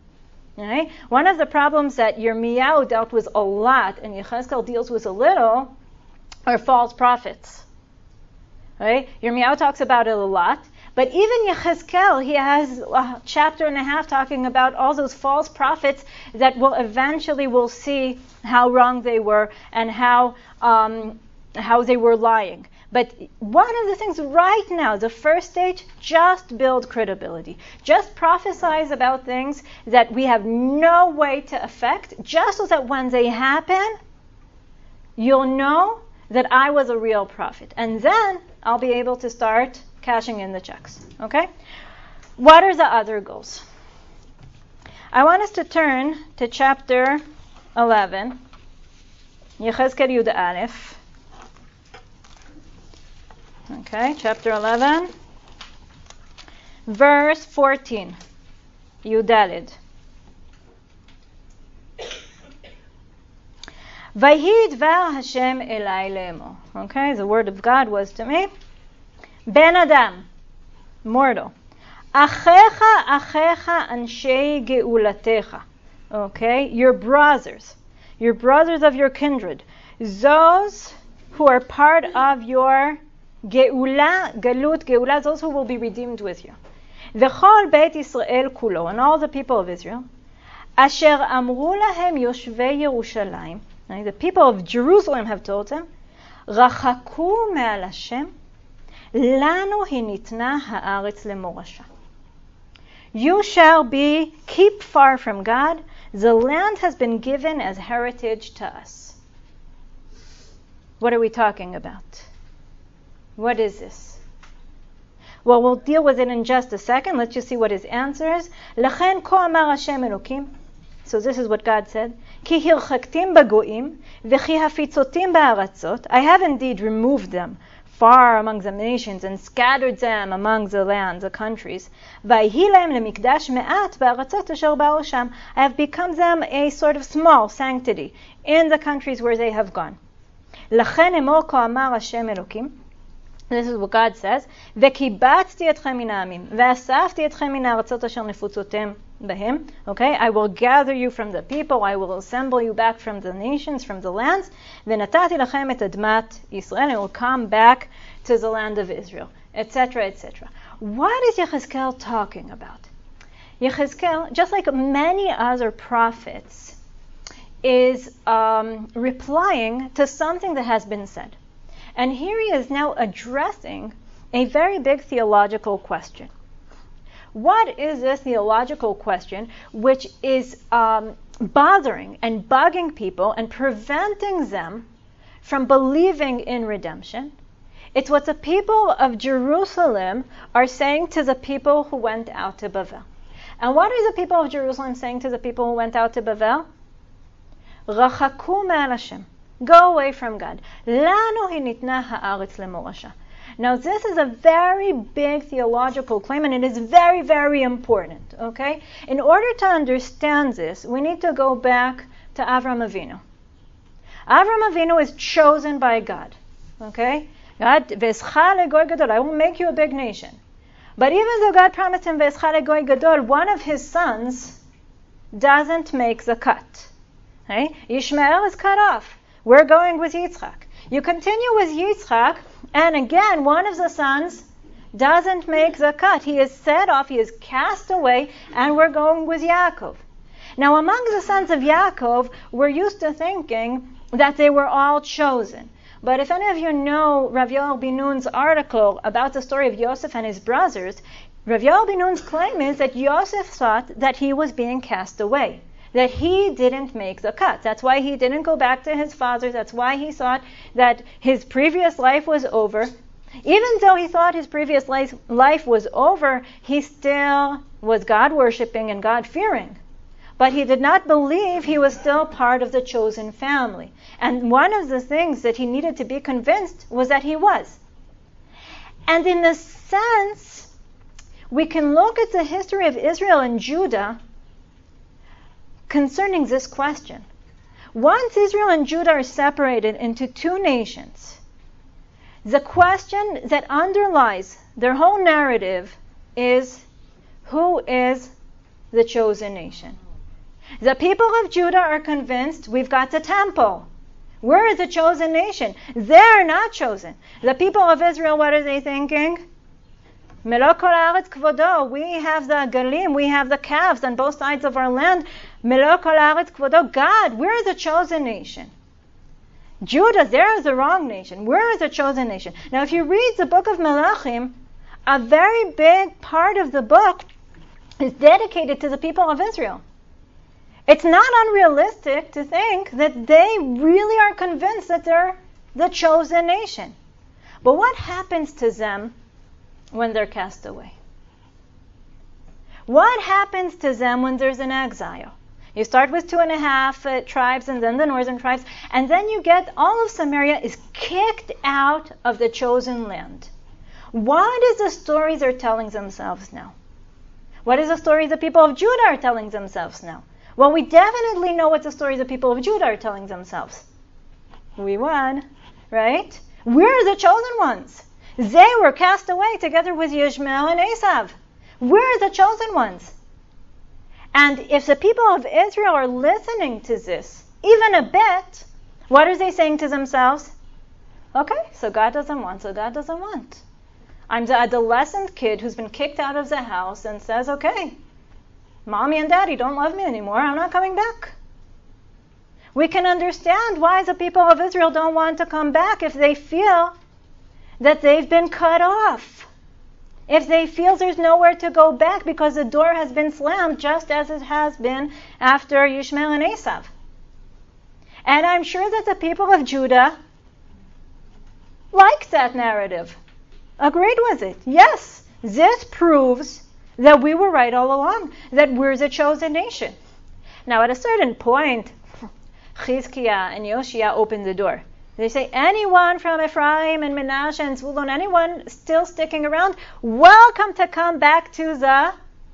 Right? One of the problems that Yirmiyahu dealt with a lot and Yechezkel deals with a little are false prophets. Right? Yirmiyahu talks about it a lot, But even Yechezkel, he has a chapter and a half talking about all those false prophets that will eventually will see how wrong they were and how um, how they were lying. But one of the things right now, the first stage, just build credibility. Just prophesize about things that we have no way to affect, just so that when they happen, you'll know that I was a real prophet. And then I'll be able to start cashing in the checks. Okay? What are the other goals? I want us to turn to chapter 11, Yechezkel Yud Aleph. Okay, chapter 11, verse 14. Yud Daled. Vayhi dvar Hashem elai lemo. Okay, the word of God was to me, Ben Adam, mortal. Achecha achecha anshei geulatecha. Okay, your brothers, your brothers of your kindred, those who are part of your Geula, Galut, Geula, those who will be redeemed with you. V'chol Beit Israel kulo, and all the people of Israel, asher amru lahem yoshvei Yerushalayim, the people of Jerusalem have told them, רחקו מעל השם, לנו היא ניתנה הארץ למורשה. You shall be, keep far from God, the land has been given as heritage to us. What are we talking about? What is this? Well, we'll deal with it in just a second. Let's just see what his answer is. לכן כה אמר השם אלוקים. So this is what God said. כי הרחקתים בגויים, וכי הפיצותים בארצות. I have indeed removed them far among the nations and scattered them among the lands, the countries. ויהי להם למקדש מעט בארצות אשר באו שם. I have become them a sort of small sanctity in the countries where they have gone. לכן אמור כה אמר השם אלוקים. This is what God says. וקיבצתי אתכם מן העמים, ואספתי אתכם מן הארצות אשר נפוצותם בהם. Okay, I will gather you from the people, I will assemble you back from the nations, from the lands, ונתתי לכם את אדמת ישראל, and will come back to the land of Israel, etc., etc. What is Yechezkel talking about? Yechezkel, just like many other prophets, is um, replying to something that has been said. And here he is now addressing a very big theological question. What is this theological question which is um, bothering and bugging people and preventing them from believing in redemption? It's what the people of Jerusalem are saying to the people who went out to Bavel. And what are the people of Jerusalem saying to the people who went out to Bavel? Rachaku Hashem. Go away from God. לנו היא ניתנה הארץ למורשה. Now, this is a very big theological claim, and it is very, very important. Okay? In order to understand this, we need to go back to Avram Avinu. Avram Avinu is chosen by God. Okay? God, I will make you a big nation. But even though God promised him gadol, one of his sons doesn't make the cut. Okay? Ishmael is cut off. We're going with Yitzchak. You continue with Yitzchak, and again, one of the sons doesn't make the cut. He is set off, he is cast away, and we're going with Yaakov. Now, among the sons of Yaakov, we're used to thinking that they were all chosen. But if any of you know Rav Yoel Binun's article about the story of Yosef and his brothers, Rav Yoel Binun's claim is that Yosef thought that he was being cast away that he didn't make the cut. That's why he didn't go back to his father. That's why he thought that his previous life was over. Even though he thought his previous life, life was over, he still was God worshiping and God fearing. But he did not believe he was still part of the chosen family. And one of the things that he needed to be convinced was that he was. And in a sense, we can look at the history of Israel and Judah concerning this question. Once Israel and Judah are separated into two nations, the question that underlies their whole narrative is who is the chosen nation? The people of Judah are convinced we've got the temple. We're the chosen nation. They're not chosen. The people of Israel, what are they thinking? We have the galim, we have the calves on both sides of our land. Kol haaretz kvodo. God, we're the chosen nation. Judah, they're the wrong nation. We're the chosen nation. Now, if you read the book of Melachim, a very big part of the book is dedicated to the people of Israel. It's not unrealistic to think that they really are convinced that they're the chosen nation. But what happens to them when they're cast away? What happens to them when there's an exile? You start with two and a half uh, tribes and then the northern tribes, and then you get all of Samaria is kicked out of the chosen land. What is the story they're telling themselves now? What is the story the people of Judah are telling themselves now? Well, we definitely know what the story the people of Judah are telling themselves. We won, right? We're the chosen ones. They were cast away together with Yishmael and Esav. We're the chosen ones. And if the people of Israel are listening to this, even a bit, what are they saying to themselves? Okay, so God doesn't want, so God doesn't want. I'm the adolescent kid who's been kicked out of the house and says, okay, mommy and daddy don't love me anymore, I'm not coming back. We can understand why the people of Israel don't want to come back if they feel that they've been cut off. If they feel there's nowhere to go back because the door has been slammed just as it has been after Yishmael and Esav. And I'm sure that the people of Judah liked that narrative, agreed with it. Yes, this proves that we were right all along, that we're the chosen nation. Now, at a certain point, <laughs> Chizkiah and Yoshia opened the door. They say, anyone from Ephraim and Menashe and Zvulun, anyone still sticking around, welcome to come back to the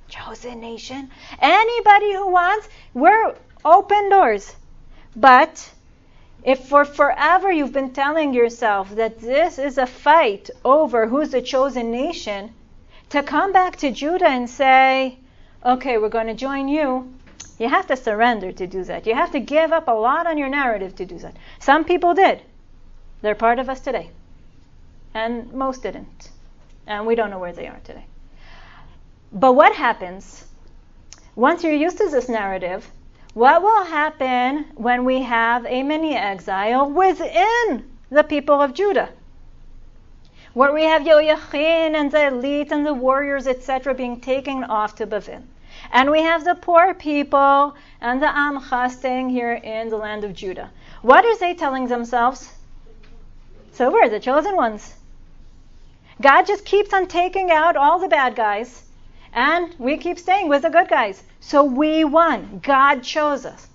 chosen nation. Anybody who wants, we're open doors. But if for forever you've been telling yourself that this is a fight over who's the chosen nation, to come back to Judah and say, okay, we're going to join you, you have to surrender to do that. You have to give up a lot on your narrative to do that. Some people did. They're part of us today. And most didn't. And we don't know where they are today. But what happens once you're used to this narrative? What will happen when we have a mini exile within the people of Judah? Where we have Yoyachin and the elite and the warriors, etc., being taken off to Bavel. And we have the poor people and the Amcha staying here in the land of Judah. What are they telling themselves? So we're the chosen ones. God just keeps on taking out all the bad guys, and we keep staying with the good guys. So we won. God chose us.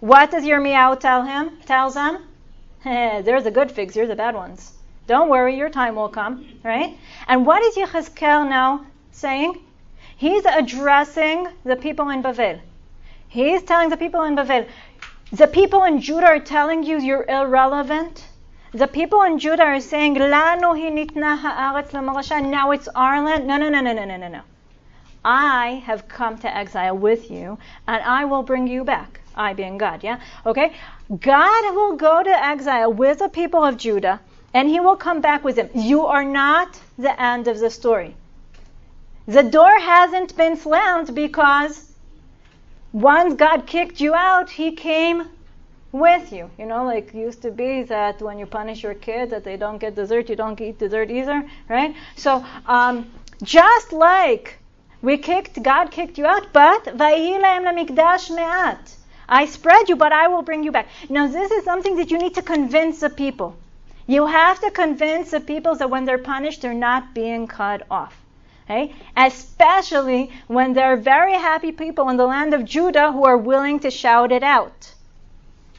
What does Yirmiyahu tell him? Tells them, <laughs> they're the good figs, you're the bad ones. Don't worry, your time will come, right? And what is Yechezkel now saying? He's addressing the people in Bavel. He's telling the people in Bavel, the people in Judah are telling you you're irrelevant. The people in Judah are saying, hinitna haaretz Now it's our land. No, no, no, no, no, no, no, no. I have come to exile with you, and I will bring you back. I being God, yeah? Okay? God will go to exile with the people of Judah, and he will come back with them. You are not the end of the story. The door hasn't been slammed because once God kicked you out, he came with you. You know, like used to be that when you punish your kid that they don't get dessert, you don't eat dessert either, right? So um, just like we kicked, God kicked you out, but. I spread you, but I will bring you back. Now, this is something that you need to convince the people. You have to convince the people that when they're punished, they're not being cut off. Okay? Especially when there are very happy people in the land of Judah who are willing to shout it out.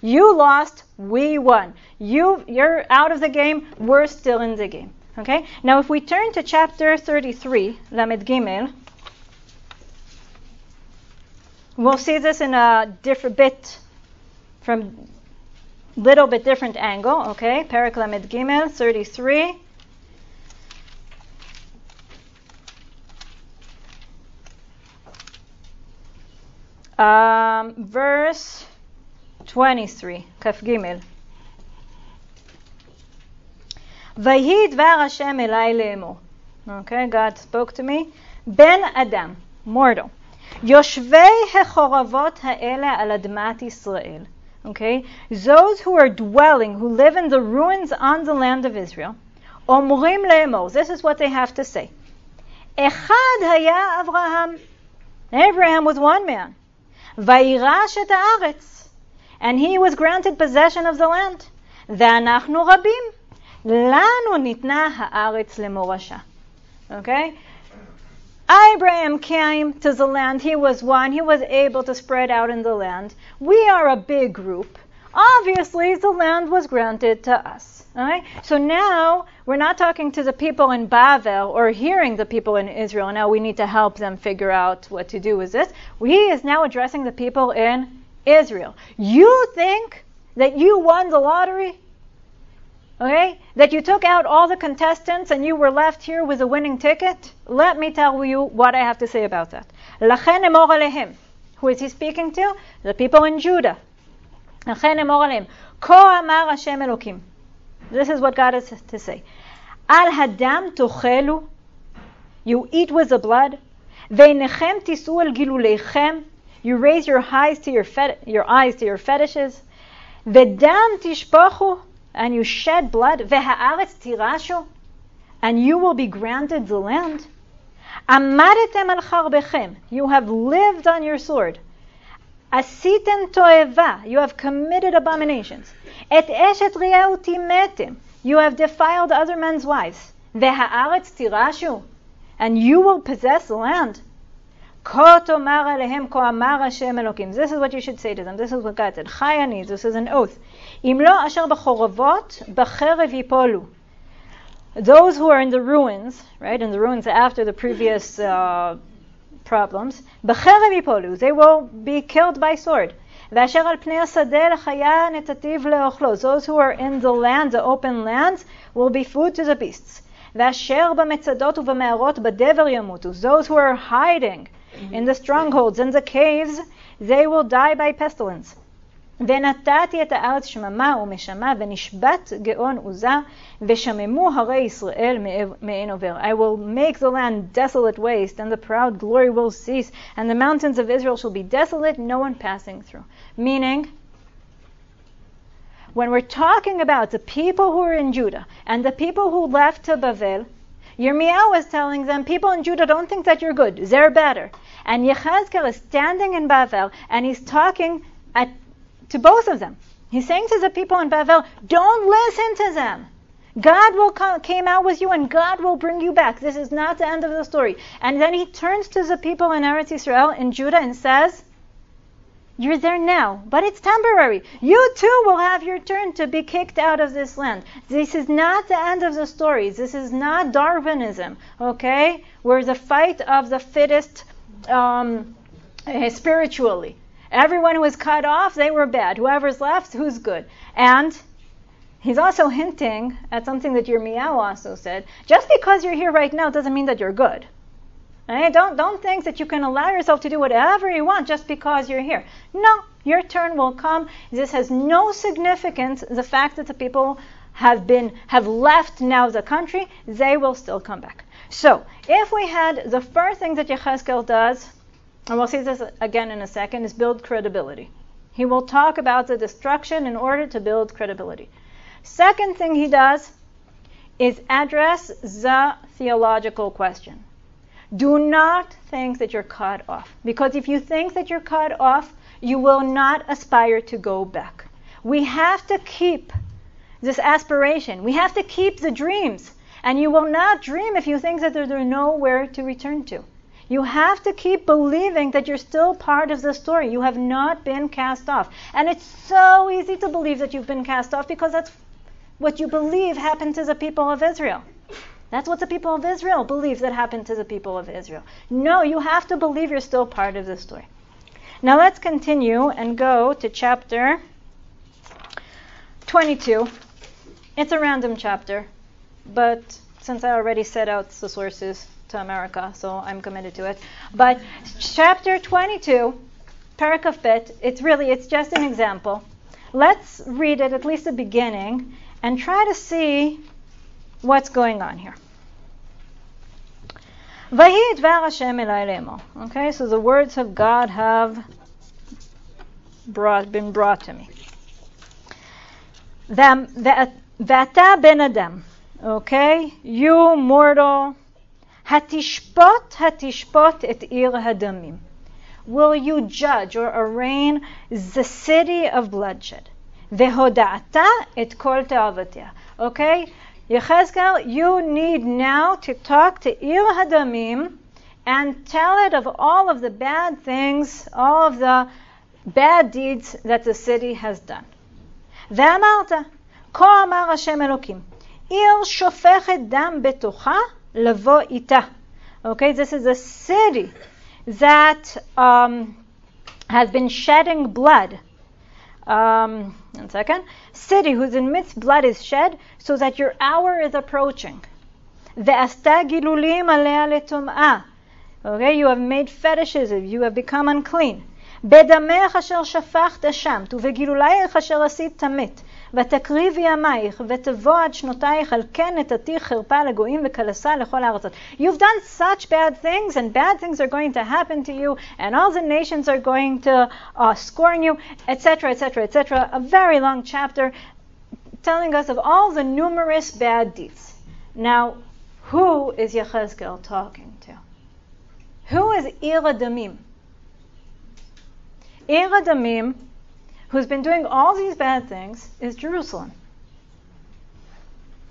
You lost, we won. You you're out of the game, we're still in the game. Okay? Now if we turn to chapter 33, Lamed Gimel, we'll see this in a different bit from little bit different angle, okay? Perek Lamed Gimel 33. Um, verse 23, כ"ג. ויהי דבר השם אלי לאמור. Okay, God spoke to me. Ben Adam, mortal. יושבי החורבות האלה על אדמת ישראל. Okay, those who are dwelling, who live in the ruins on the land of Israel, אומרים לאמור, this is what they have to say. אחד היה אברהם. Abraham was one man. וירש את הארץ. And he was granted possession of the land. ואנחנו רבים. לנו ניתנה הארץ למורשה. Okay? Abraham came to the land. He was one. He was able to spread out in the land. We are a big group. Obviously, the land was granted to us. Okay? So now we're not talking to the people in Bavel or hearing the people in Israel. Now we need to help them figure out what to do with this. He is now addressing the people in Israel. You think that you won the lottery? Okay? That you took out all the contestants and you were left here with a winning ticket? Let me tell you what I have to say about that. לכן אמור עליהם. Who is he speaking to? The people in Judah. לכן אמור עליהם. כה אמר השם אלוקים. This is what God has to say. על הדם תאכלו, you eat with the blood, ועיניכם תישאו אל גילוליכם, you raise your eyes to your, fet- your eyes to your fetishes. V'dam tishpachu, and you shed blood. Veha'aretz tirashu, and you will be granted the land. Amaritem al charbechem, you have lived on your sword. Asitem toeva, you have committed abominations. Et eshet rieu timetim, you have defiled other men's wives. Veha'aretz tirashu, and you will possess the land. כה תאמר עליהם כה אמר השם אלוקים. This is what you should say to them. This is what God said. חי אני, this is an oath. אם לא אשר בחורבות, בחרב ייפולו. Those who are in the ruins, right, in the ruins after the previous uh, problems, בחרב ייפולו. They will be killed by sword. ואשר על פני השדה לחיה נתתיו לאוכלו. Those who are in the land, the open lands, will be food to the beasts. ואשר במצדות ובמערות בדבר ימותו. Those who are hiding in the strongholds and the caves, they will die by pestilence. ונתתי את הארץ שממה ומשמה, ונשבת גאון עוזה, ושממו הרי ישראל מעין עובר. I will make the land desolate waste, and the proud glory will cease, and the mountains of Israel shall be desolate, no one passing through. Meaning, when we're talking about the people who are in Judah and the people who left to Bavel, Yirmiyahu was telling them, people in Judah don't think that you're good, they're better. And Yechezkel is standing in Bavel and he's talking at, to both of them. He's saying to the people in Bavel, don't listen to them. God will come, came out with you and God will bring you back. This is not the end of the story. And then he turns to the people in Eretz Israel in Judah and says, you're there now, but it's temporary. You too will have your turn to be kicked out of this land. This is not the end of the story. This is not Darwinism, okay? Where the fight of the fittest um, uh, spiritually. Everyone who was cut off, they were bad. Whoever's left, who's good? And he's also hinting at something that Yirmiyahu also said. Just because you're here right now doesn't mean that you're good. Right? Don't don't think that you can allow yourself to do whatever you want just because you're here. No, your turn will come. This has no significance. The fact that the people have been have left now the country, they will still come back. So if we had the first thing that Yechezkel does, and we'll see this again in a second, is build credibility. He will talk about the destruction in order to build credibility. Second thing he does is address the theological question. Do not think that you're cut off. Because if you think that you're cut off, you will not aspire to go back. We have to keep this aspiration. We have to keep the dreams. And you will not dream if you think that there's nowhere to return to. You have to keep believing that you're still part of the story. You have not been cast off. And it's so easy to believe that you've been cast off because that's what you believe happened to the people of Israel. That's what the people of Israel believe that happened to the people of Israel. No, you have to believe you're still part of the story. Now let's continue and go to chapter 22. It's a random chapter, but since I already set out the sources to America, so I'm committed to it. But chapter 22, Perek Kaf Bet, it's really, it's just an example. Let's read it, at least the beginning, and try to see what's going on here. Okay, so the words of God have brought, been brought to me. V'ata ben adam. Okay, you mortal. Hatishpot, hatishpot et ir hadamim. Will you judge or arraign the city of bloodshed? Vehoda'ata et kol te'avatia. Okay, Yechezkel, you need now to talk to Ir Hadamim and tell it of all of the bad things, all of the bad deeds that the city has done. ואמרת, כה אמר השם אלוקים, עיר שופכת דם בתוכה, לבוא איתה. Okay, this is a city that um, has been shedding blood. Um, one second. City whose in midst blood is shed, so that your hour is approaching. ועשתה גילולים עליה לטומאה. Okay, you have made fetishes, you have become unclean. בדמך אשר שפכת שמת, ובגילולייך אשר עשית תמת. ותקריבי ימייך, ותבוא עד שנותייך, על כן נתתי חרפה לגויים וקלסה לכל הארצות. You've done such bad things, and bad things are going to happen to you, and all the nations are going to uh, scorn you, etc., etc., etc. A very long chapter telling us of all the numerous bad deeds. Now, who is Yechezkel talking to? Who is Ir Hadamim? Ir Hadamim who's been doing all these bad things, is Jerusalem.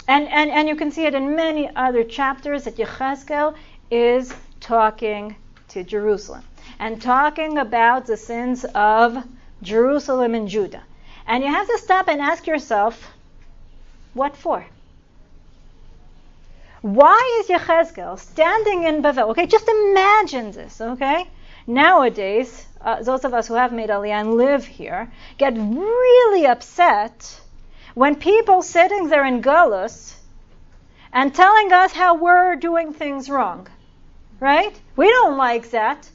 And, and, and you can see it in many other chapters that Yechezkel is talking to Jerusalem and talking about the sins of Jerusalem and Judah. And you have to stop and ask yourself, what for? Why is Yechezkel standing in Bavel? Okay, just imagine this, okay? Nowadays, uh, those of us who have made Aliyah and live here get really upset when people sitting there in Gullus and telling us how we're doing things wrong. Right? We don't like that.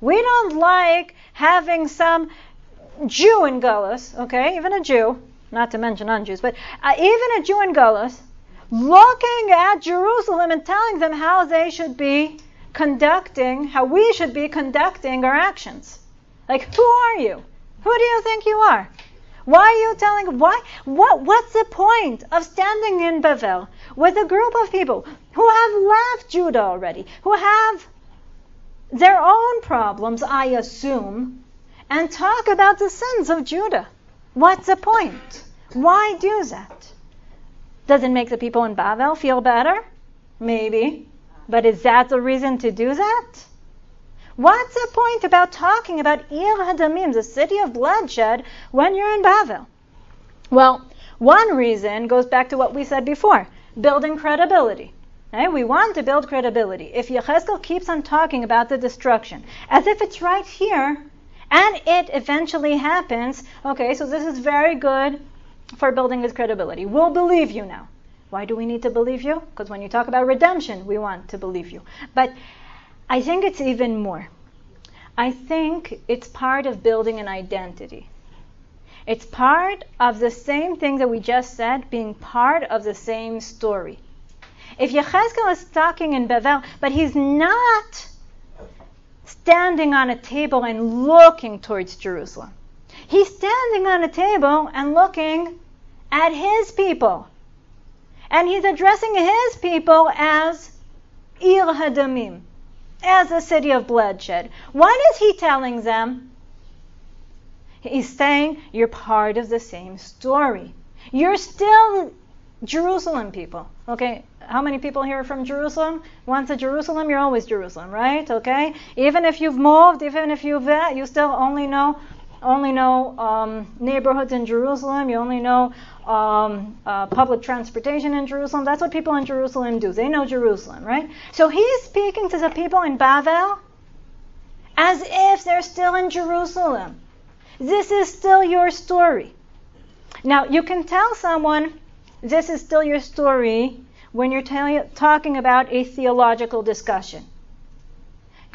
We don't like having some Jew in Gullus, okay, even a Jew, not to mention non-Jews, but uh, even a Jew in Gullus, looking at Jerusalem and telling them how they should be conducting, how we should be conducting our actions. Like, who are you? Who do you think you are? Why are you telling? Why? What? What's the point of standing in Bavel with a group of people who have left Judah already, who have their own problems, I assume, and talk about the sins of Judah? What's the point? Why do that? Does it make the people in Bavel feel better? Maybe. But is that the reason to do that? What's the point about talking about Ir Hadamim, the city of bloodshed, when you're in Bavel? Well, one reason goes back to what we said before building credibility. Right? We want to build credibility. If Yechezkel keeps on talking about the destruction as if it's right here and it eventually happens, okay, so this is very good for building his credibility. We'll believe you now. Why do we need to believe you? Because when you talk about redemption, we want to believe you. But I think it's even more. I think it's part of building an identity. It's part of the same thing that we just said, being part of the same story. If Yechezkel is talking in Bavel, but he's not standing on a table and looking towards Jerusalem. He's standing on a table and looking at his people. And he's addressing his people as Ir Hadamim, as a city of bloodshed. What is he telling them? He's saying, You're part of the same story. You're still Jerusalem people. Okay, how many people here are from Jerusalem? Once a Jerusalem, you're always Jerusalem, right? Okay, even if you've moved, even if you've uh, you still only know only know um, neighborhoods in Jerusalem. You only know um, uh, public transportation in Jerusalem. That's what people in Jerusalem do. They know Jerusalem, right? So he's speaking to the people in Bavel as if they're still in Jerusalem. This is still your story. Now, you can tell someone this is still your story when you're talking about a theological discussion.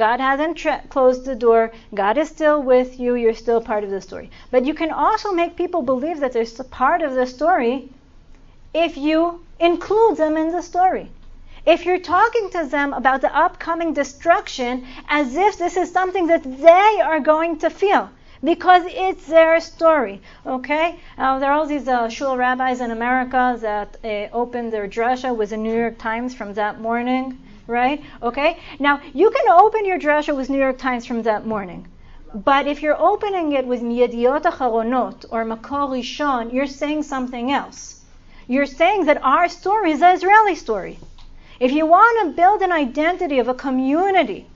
God hasn't tra- closed the door. God is still with you. You're still part of the story. But you can also make people believe that they're part of the story if you include them in the story. if you're talking to them about the upcoming destruction as if this is something that they are going to feel because it's their story. Okay, uh, there are all these uh, shul rabbis in America that uh, opened their drasha with the New York Times from that morning, right? Okay, now you can open your drasha with New York Times from that morning. But if you're opening it with Yediot Acharonot or Makor Rishon, you're saying something else. You're saying that our story is the Israeli story. If you want to build an identity of a community,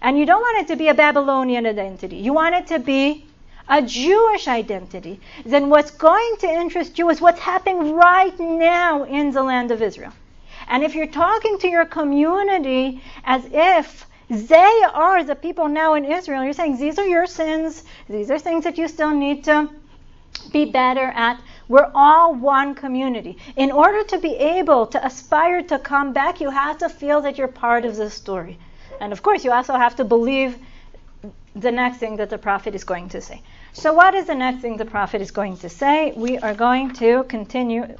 and you don't want it to be a Babylonian identity, you want it to be a Jewish identity, then what's going to interest you is what's happening right now in the land of Israel. And if you're talking to your community as if they are the people now in Israel, you're saying these are your sins, these are things that you still need to be better at. We're all one community. In order to be able to aspire to come back, you have to feel that you're part of the story. And of course, you also have to believe the next thing that the prophet is going to say. So, what is the next thing the prophet is going to say? We are going to continue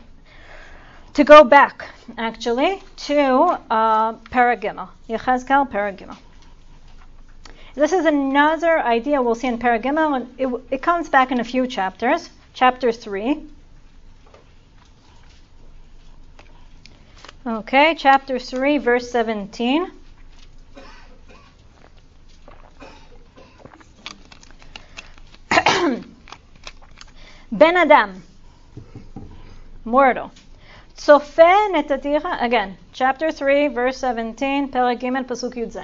to go back, actually, to uh, Perek Gimel, Yechezkel Perek Gimel. This is another idea we'll see in Perek Gimel, and it, it comes back in a few chapters. Chapter 3. Okay, chapter 3, verse 17. <coughs> Ben Adam, mortal. צופה נתתיך, again, chapter 3, verse 17, פרק ג', פסוק י"ז.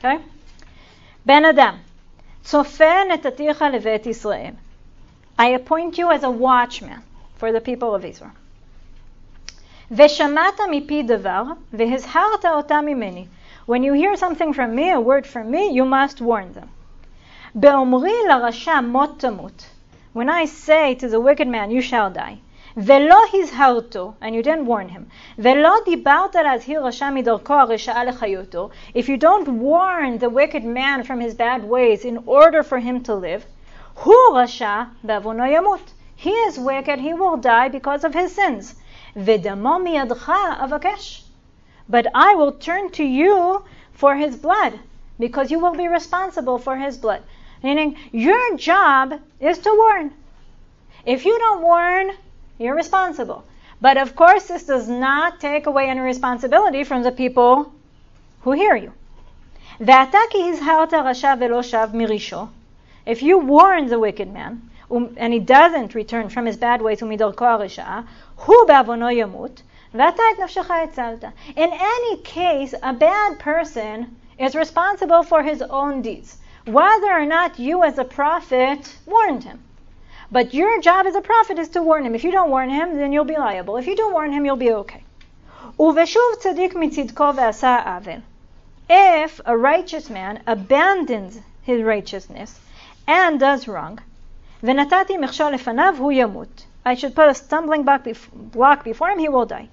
Okay? בן אדם, צופה נתתיך לבית ישראל. I appoint you as a watchman for the people of Israel. ושמעת מפי דבר, והזהרת אותה ממני. When you hear something from me, a word from me, you must warn them. באומרי לרשע מות תמות. When I say to the wicked man, you shall die. ולא הזהרתו, and you didn't warn him, ולא דיברת להזהיר רשע מדרכו הרשעה לחיותו, if you don't warn the wicked man from his bad ways in order for him to live, הוא רשע בעוונו ימות. He is wicked, he will die because of his sins. ודמו מידך אבקש. But I will turn to you for his blood, because you will be responsible for his blood. Meaning, your job is to warn. If you don't warn, you're responsible. But of course, this does not take away any responsibility from the people who hear you. If you warn the wicked man, and he doesn't return from his bad ways, ומדרכו הרשעה, הוא בעוונו ימות, ואתה את נפשך הצלת. In any case, a bad person is responsible for his own deeds whether or not you as a prophet warned him. But your job as a prophet is to warn him. If you don't warn him, then you'll be liable. If you don't warn him, you'll be okay. If a righteous man abandons his righteousness and does wrong, I should put a stumbling block before him, he will die.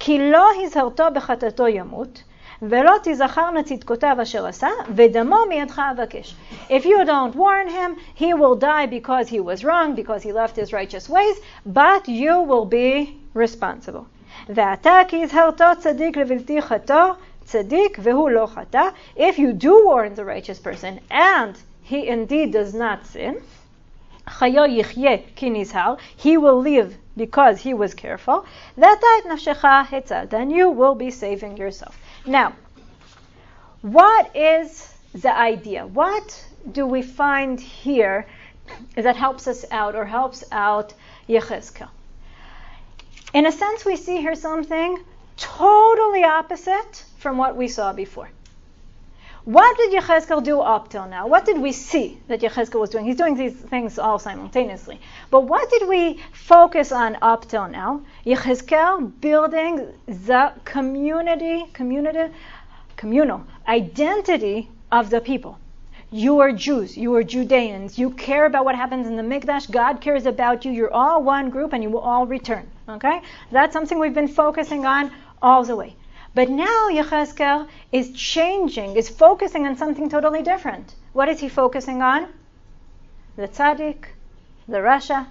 כי לא הזהרתו בחטאתו ימות, ולא תזכרנה צדקותיו אשר עשה, ודמו מידך אבקש. If you don't warn him, he will die because he was wrong, because he left his righteous ways, but you will be responsible. ועתה כי הזהרתו צדיק לבלתי חטא, צדיק והוא לא חטא. If you do warn the righteous person, and he indeed does not sin, חיו יחיה כי נזהר, he will live because he was careful, ואתה את נפשך הצלת, and you will be saving yourself. Now, what is the idea? What do we find here that helps us out or helps out Yechezkel? In a sense, we see here something totally opposite from what we saw before. What did Yechezkel do up till now? What did we see that Yechezkel was doing? He's doing these things all simultaneously. But what did we focus on up till now? Yechezkel building the community, community, communal identity of the people. You are Jews. You are Judeans. You care about what happens in the Mikdash. God cares about you. You're all one group and you will all return. Okay? That's something we've been focusing on all the way. But now Yechezkel is changing, is focusing on something totally different. What is he focusing on? The tzaddik, the rasha,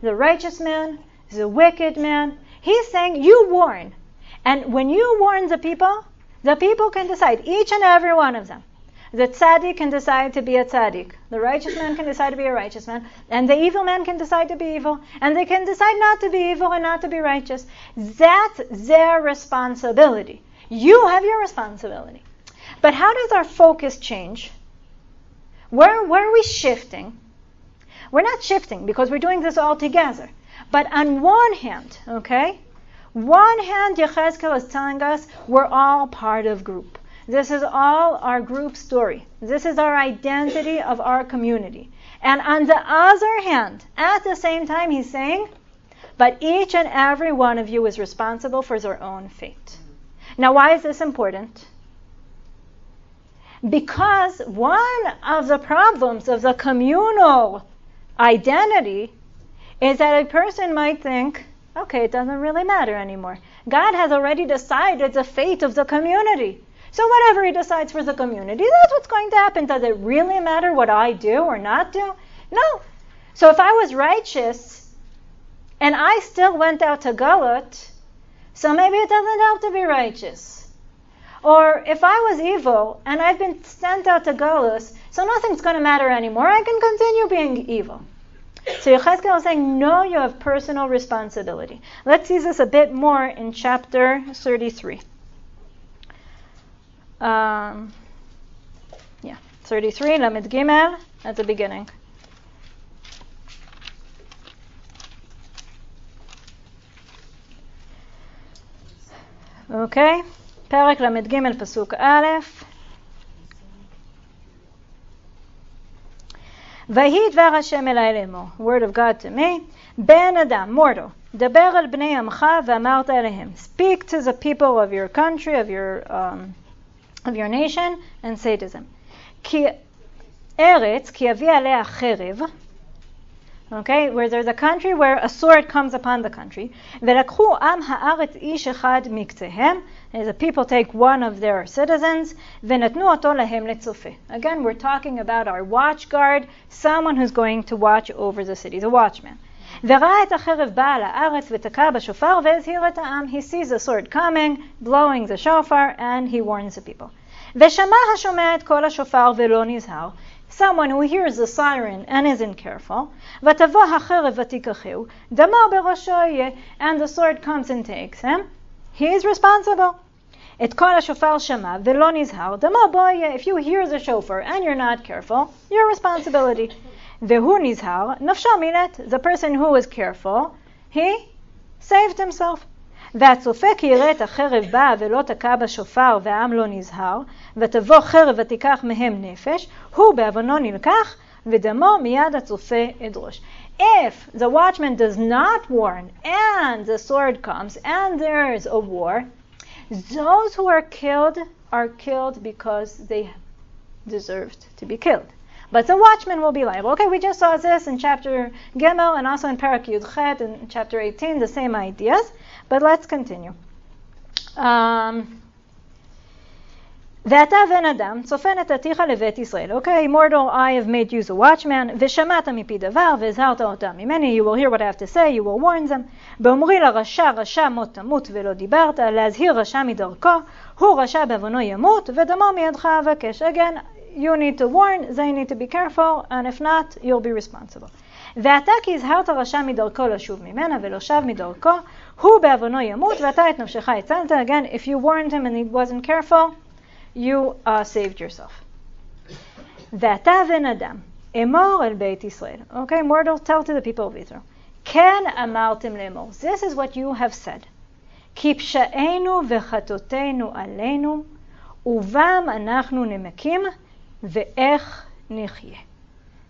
the righteous man, the wicked man. He's saying, You warn. And when you warn the people, the people can decide, each and every one of them. The tzaddik can decide to be a tzaddik. The righteous man can decide to be a righteous man. And the evil man can decide to be evil. And they can decide not to be evil and not to be righteous. That's their responsibility. You have your responsibility. But how does our focus change? Where, where are we shifting? We're not shifting because we're doing this all together. But on one hand, okay, one hand, Yechezkel is telling us we're all part of group. This is all our group story. This is our identity of our community. And on the other hand, at the same time, he's saying, but each and every one of you is responsible for their own fate. Now, why is this important? Because one of the problems of the communal identity is that a person might think, okay, it doesn't really matter anymore. God has already decided the fate of the community. So whatever he decides for the community, that's what's going to happen. Does it really matter what I do or not do? No. So if I was righteous and I still went out to Galut, so maybe it doesn't help to be righteous. Or if I was evil and I've been sent out to Galus, so nothing's going to matter anymore, I can continue being evil. So Yechezkel is saying, no, you have personal responsibility. Let's see this a bit more in chapter 33. Um, yeah, 33, Lamed Gimel, at the beginning. אוקיי? פרק ל"ג, פסוק א', ויהי דבר השם אלי לאמור, word of God to me, בן אדם, mortal, דבר אל בני עמך ואמרת אליהם, speak to the people of your country, of your, um, of your nation, and say to them, כי ארץ, כי אביא עליה חרב, okay, where there's a country where a sword comes upon the country, ולקחו עם הארץ איש אחד מקצהם, the people take one of their citizens, ונתנו אותו להם לצופה. Again, we're talking about our watch guard, someone who's going to watch over the city, the watchman. וראה את החרב באה לארץ ותקע בשופר והזהיר את העם. He sees the sword coming, blowing the shofar, and he warns the people. ושמע השומע את קול השופר ולא נזהר. Someone who hears the siren and isn't careful, ותבוא החרב ותיקחהו, דמו בראשו יהיה, and the sword comes and takes him, he is responsible. את כל השופר שמע ולא נזהר, דמו בו יהיה. If you hear the shofar and you're not careful, your responsibility. והוא נזהר, נפשו מילת. The person who was careful, he saved himself. והצופה כי יראה את החרב באה ולא תקע בשופר והעם לא נזהר, ותבוא חרב ותיקח מהם נפש, הוא בעוונו נלקח, ודמו מיד הצופה אדרוש. If the watchman does not warn and the sword comes and there is a war, those who are killed are killed because they deserved to be killed. But the watchman will be liable. Okay, we just saw this in chapter Gimel, and also in Perek Yud Chet in chapter 18, the same ideas. But let's continue. Um, ואתה בן אדם, צופן את עתיך לבית ישראל. אוקיי, mortal, I have made you a watchman, ושמעת מפי דבר, והזהרת אותם ממני, you will hear what I have to say, you will warn them. באומרי לרשע, רשע מות תמות ולא דיברת, להזהיר רשע מדרכו, הוא רשע בעוונו ימות, ודמו מידך אבקש. again, you need to warn, they need to be careful, and if not, you'll be responsible. ואתה כי הזהרת רשע מדרכו לשוב ממנה, ולא שב מדרכו, הוא בעוונו ימות, ואתה את נפשך הצלת. Again, if you warned him and he wasn't careful, you uh, saved yourself. ואתה בן אדם, אמור אל בית ישראל. Okay, mortal, tell to the people of Israel. כן אמרתם לאמור. This is what you have said. כי פשענו וחטאותינו עלינו, ובם אנחנו נמקים, ואיך נחיה.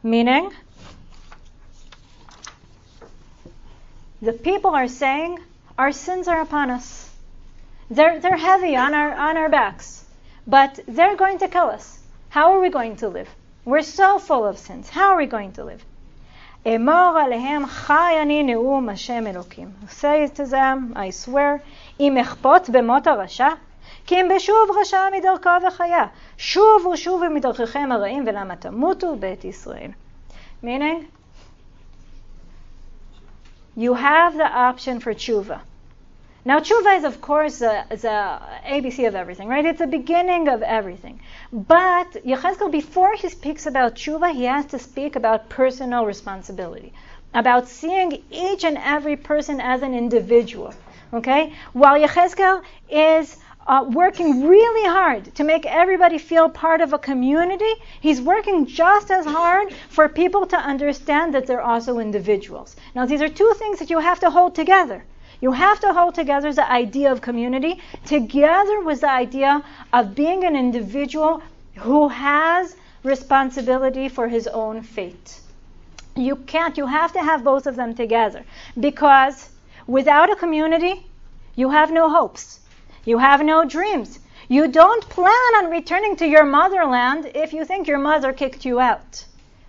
Meaning, the people are saying, our sins are upon us. They're, they're heavy on our, on our backs. But they're going to kill us. How are we going to live? We're so full of sins. How are we going to live? אמור עליהם חי אני נאום השם אלוקים. Say to them, I swear, אם אכפות במות הרשע, כי אם בשוב רשע מדרכו וחיה. שובו שובו מדרככם הרעים ולמה תמותו בית ישראל. Meaning, you have the option for tshuva. Now, tshuva is, of course, the, the ABC of everything, right? It's the beginning of everything. But Yechezkel, before he speaks about tshuva, he has to speak about personal responsibility, about seeing each and every person as an individual. Okay? While Yechezkel is uh, working really hard to make everybody feel part of a community, he's working just as hard for people to understand that they're also individuals. Now, these are two things that you have to hold together. You have to hold together the idea of community together with the idea of being an individual who has responsibility for his own fate. You can't, you have to have both of them together because without a community, you have no hopes. You have no dreams. You don't plan on returning to your motherland if you think your mother kicked you out.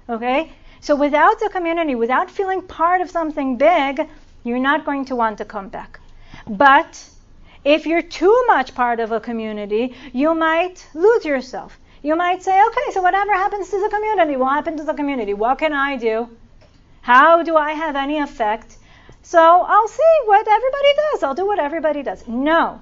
Okay? So without the community, without feeling part of something big, you're not going to want to come back. But if you're too much part of a community, you might lose yourself. You might say, okay, so whatever happens to the community will happen to the community. What can I do? How do I have any effect? So I'll see what everybody does. I'll do what everybody does. No.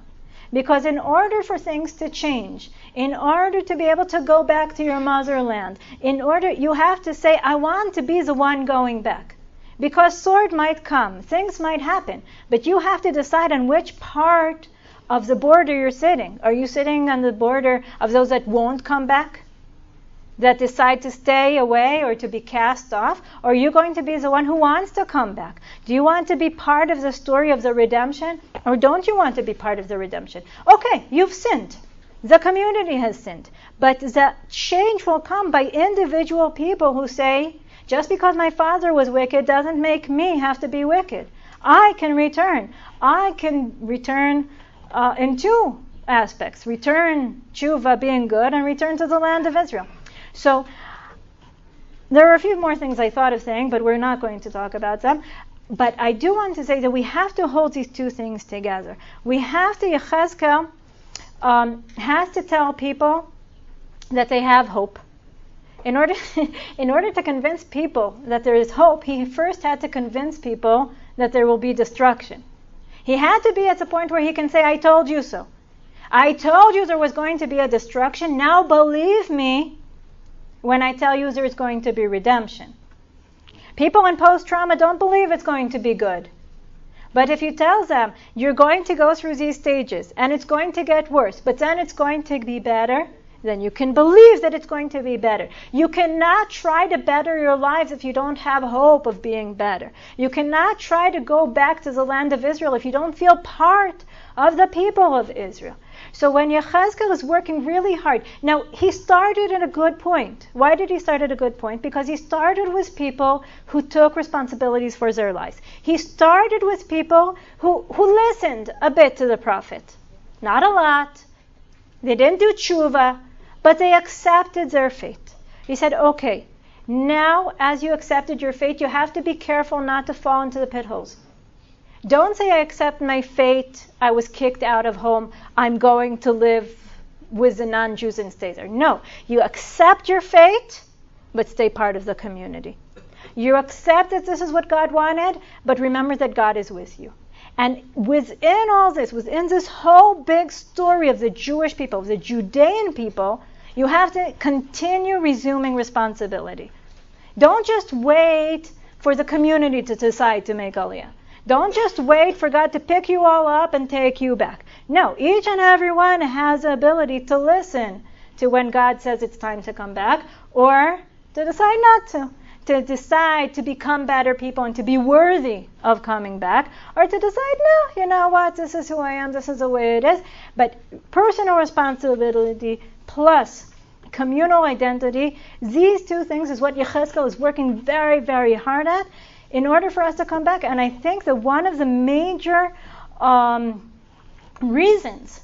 Because in order for things to change, in order to be able to go back to your motherland, in order, you have to say, I want to be the one going back. Because sword might come, things might happen, but you have to decide on which part of the border you're sitting. Are you sitting on the border of those that won't come back? That decide to stay away or to be cast off? Or are you going to be the one who wants to come back? Do you want to be part of the story of the redemption? Or don't you want to be part of the redemption? Okay, you've sinned. The community has sinned. But the change will come by individual people who say, just because my father was wicked doesn't make me have to be wicked. I can return. I can return uh, in two aspects return tshuva being good and return to the land of Israel. So there are a few more things I thought of saying, but we're not going to talk about them. But I do want to say that we have to hold these two things together. We have to, Yechezkel um, has to tell people that they have hope in order, <laughs> in order to convince people that there is hope, he first had to convince people that there will be destruction. He had to be at the point where he can say, I told you so. I told you there was going to be a destruction. Now believe me when I tell you there's going to be redemption. People in post trauma don't believe it's going to be good. But if you tell them you're going to go through these stages and it's going to get worse, but then it's going to be better, then you can believe that it's going to be better. You cannot try to better your lives if you don't have hope of being better. You cannot try to go back to the land of Israel if you don't feel part of the people of Israel. So when Yechezkel is working really hard, now he started at a good point. Why did he start at a good point? Because he started with people who took responsibilities for their lives. He started with people who, who listened a bit to the prophet. Not a lot. They didn't do tshuva, but they accepted their fate. He said, okay, now as you accepted your fate, you have to be careful not to fall into the pit holes. Don't say, I accept my fate. I was kicked out of home. I'm going to live with the non Jews and stay there. No, you accept your fate, but stay part of the community. You accept that this is what God wanted, but remember that God is with you. And within all this, within this whole big story of the Jewish people, of the Judean people, you have to continue resuming responsibility. Don't just wait for the community to decide to make Aliyah. Don't just wait for God to pick you all up and take you back. No, each and every one has the ability to listen to when God says it's time to come back or to decide not to. To decide to become better people and to be worthy of coming back, or to decide, no, you know what, this is who I am, this is the way it is. But personal responsibility plus communal identity, these two things is what Yechezkel is working very, very hard at in order for us to come back. And I think that one of the major um, reasons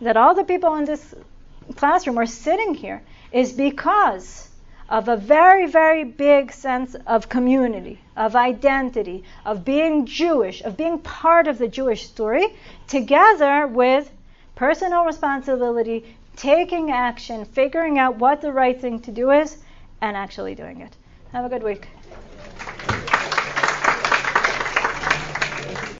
that all the people in this classroom are sitting here is because of a very, very big sense of community, of identity, of being Jewish, of being part of the Jewish story, together with personal responsibility, taking action, figuring out what the right thing to do is, and actually doing it. Have a good week.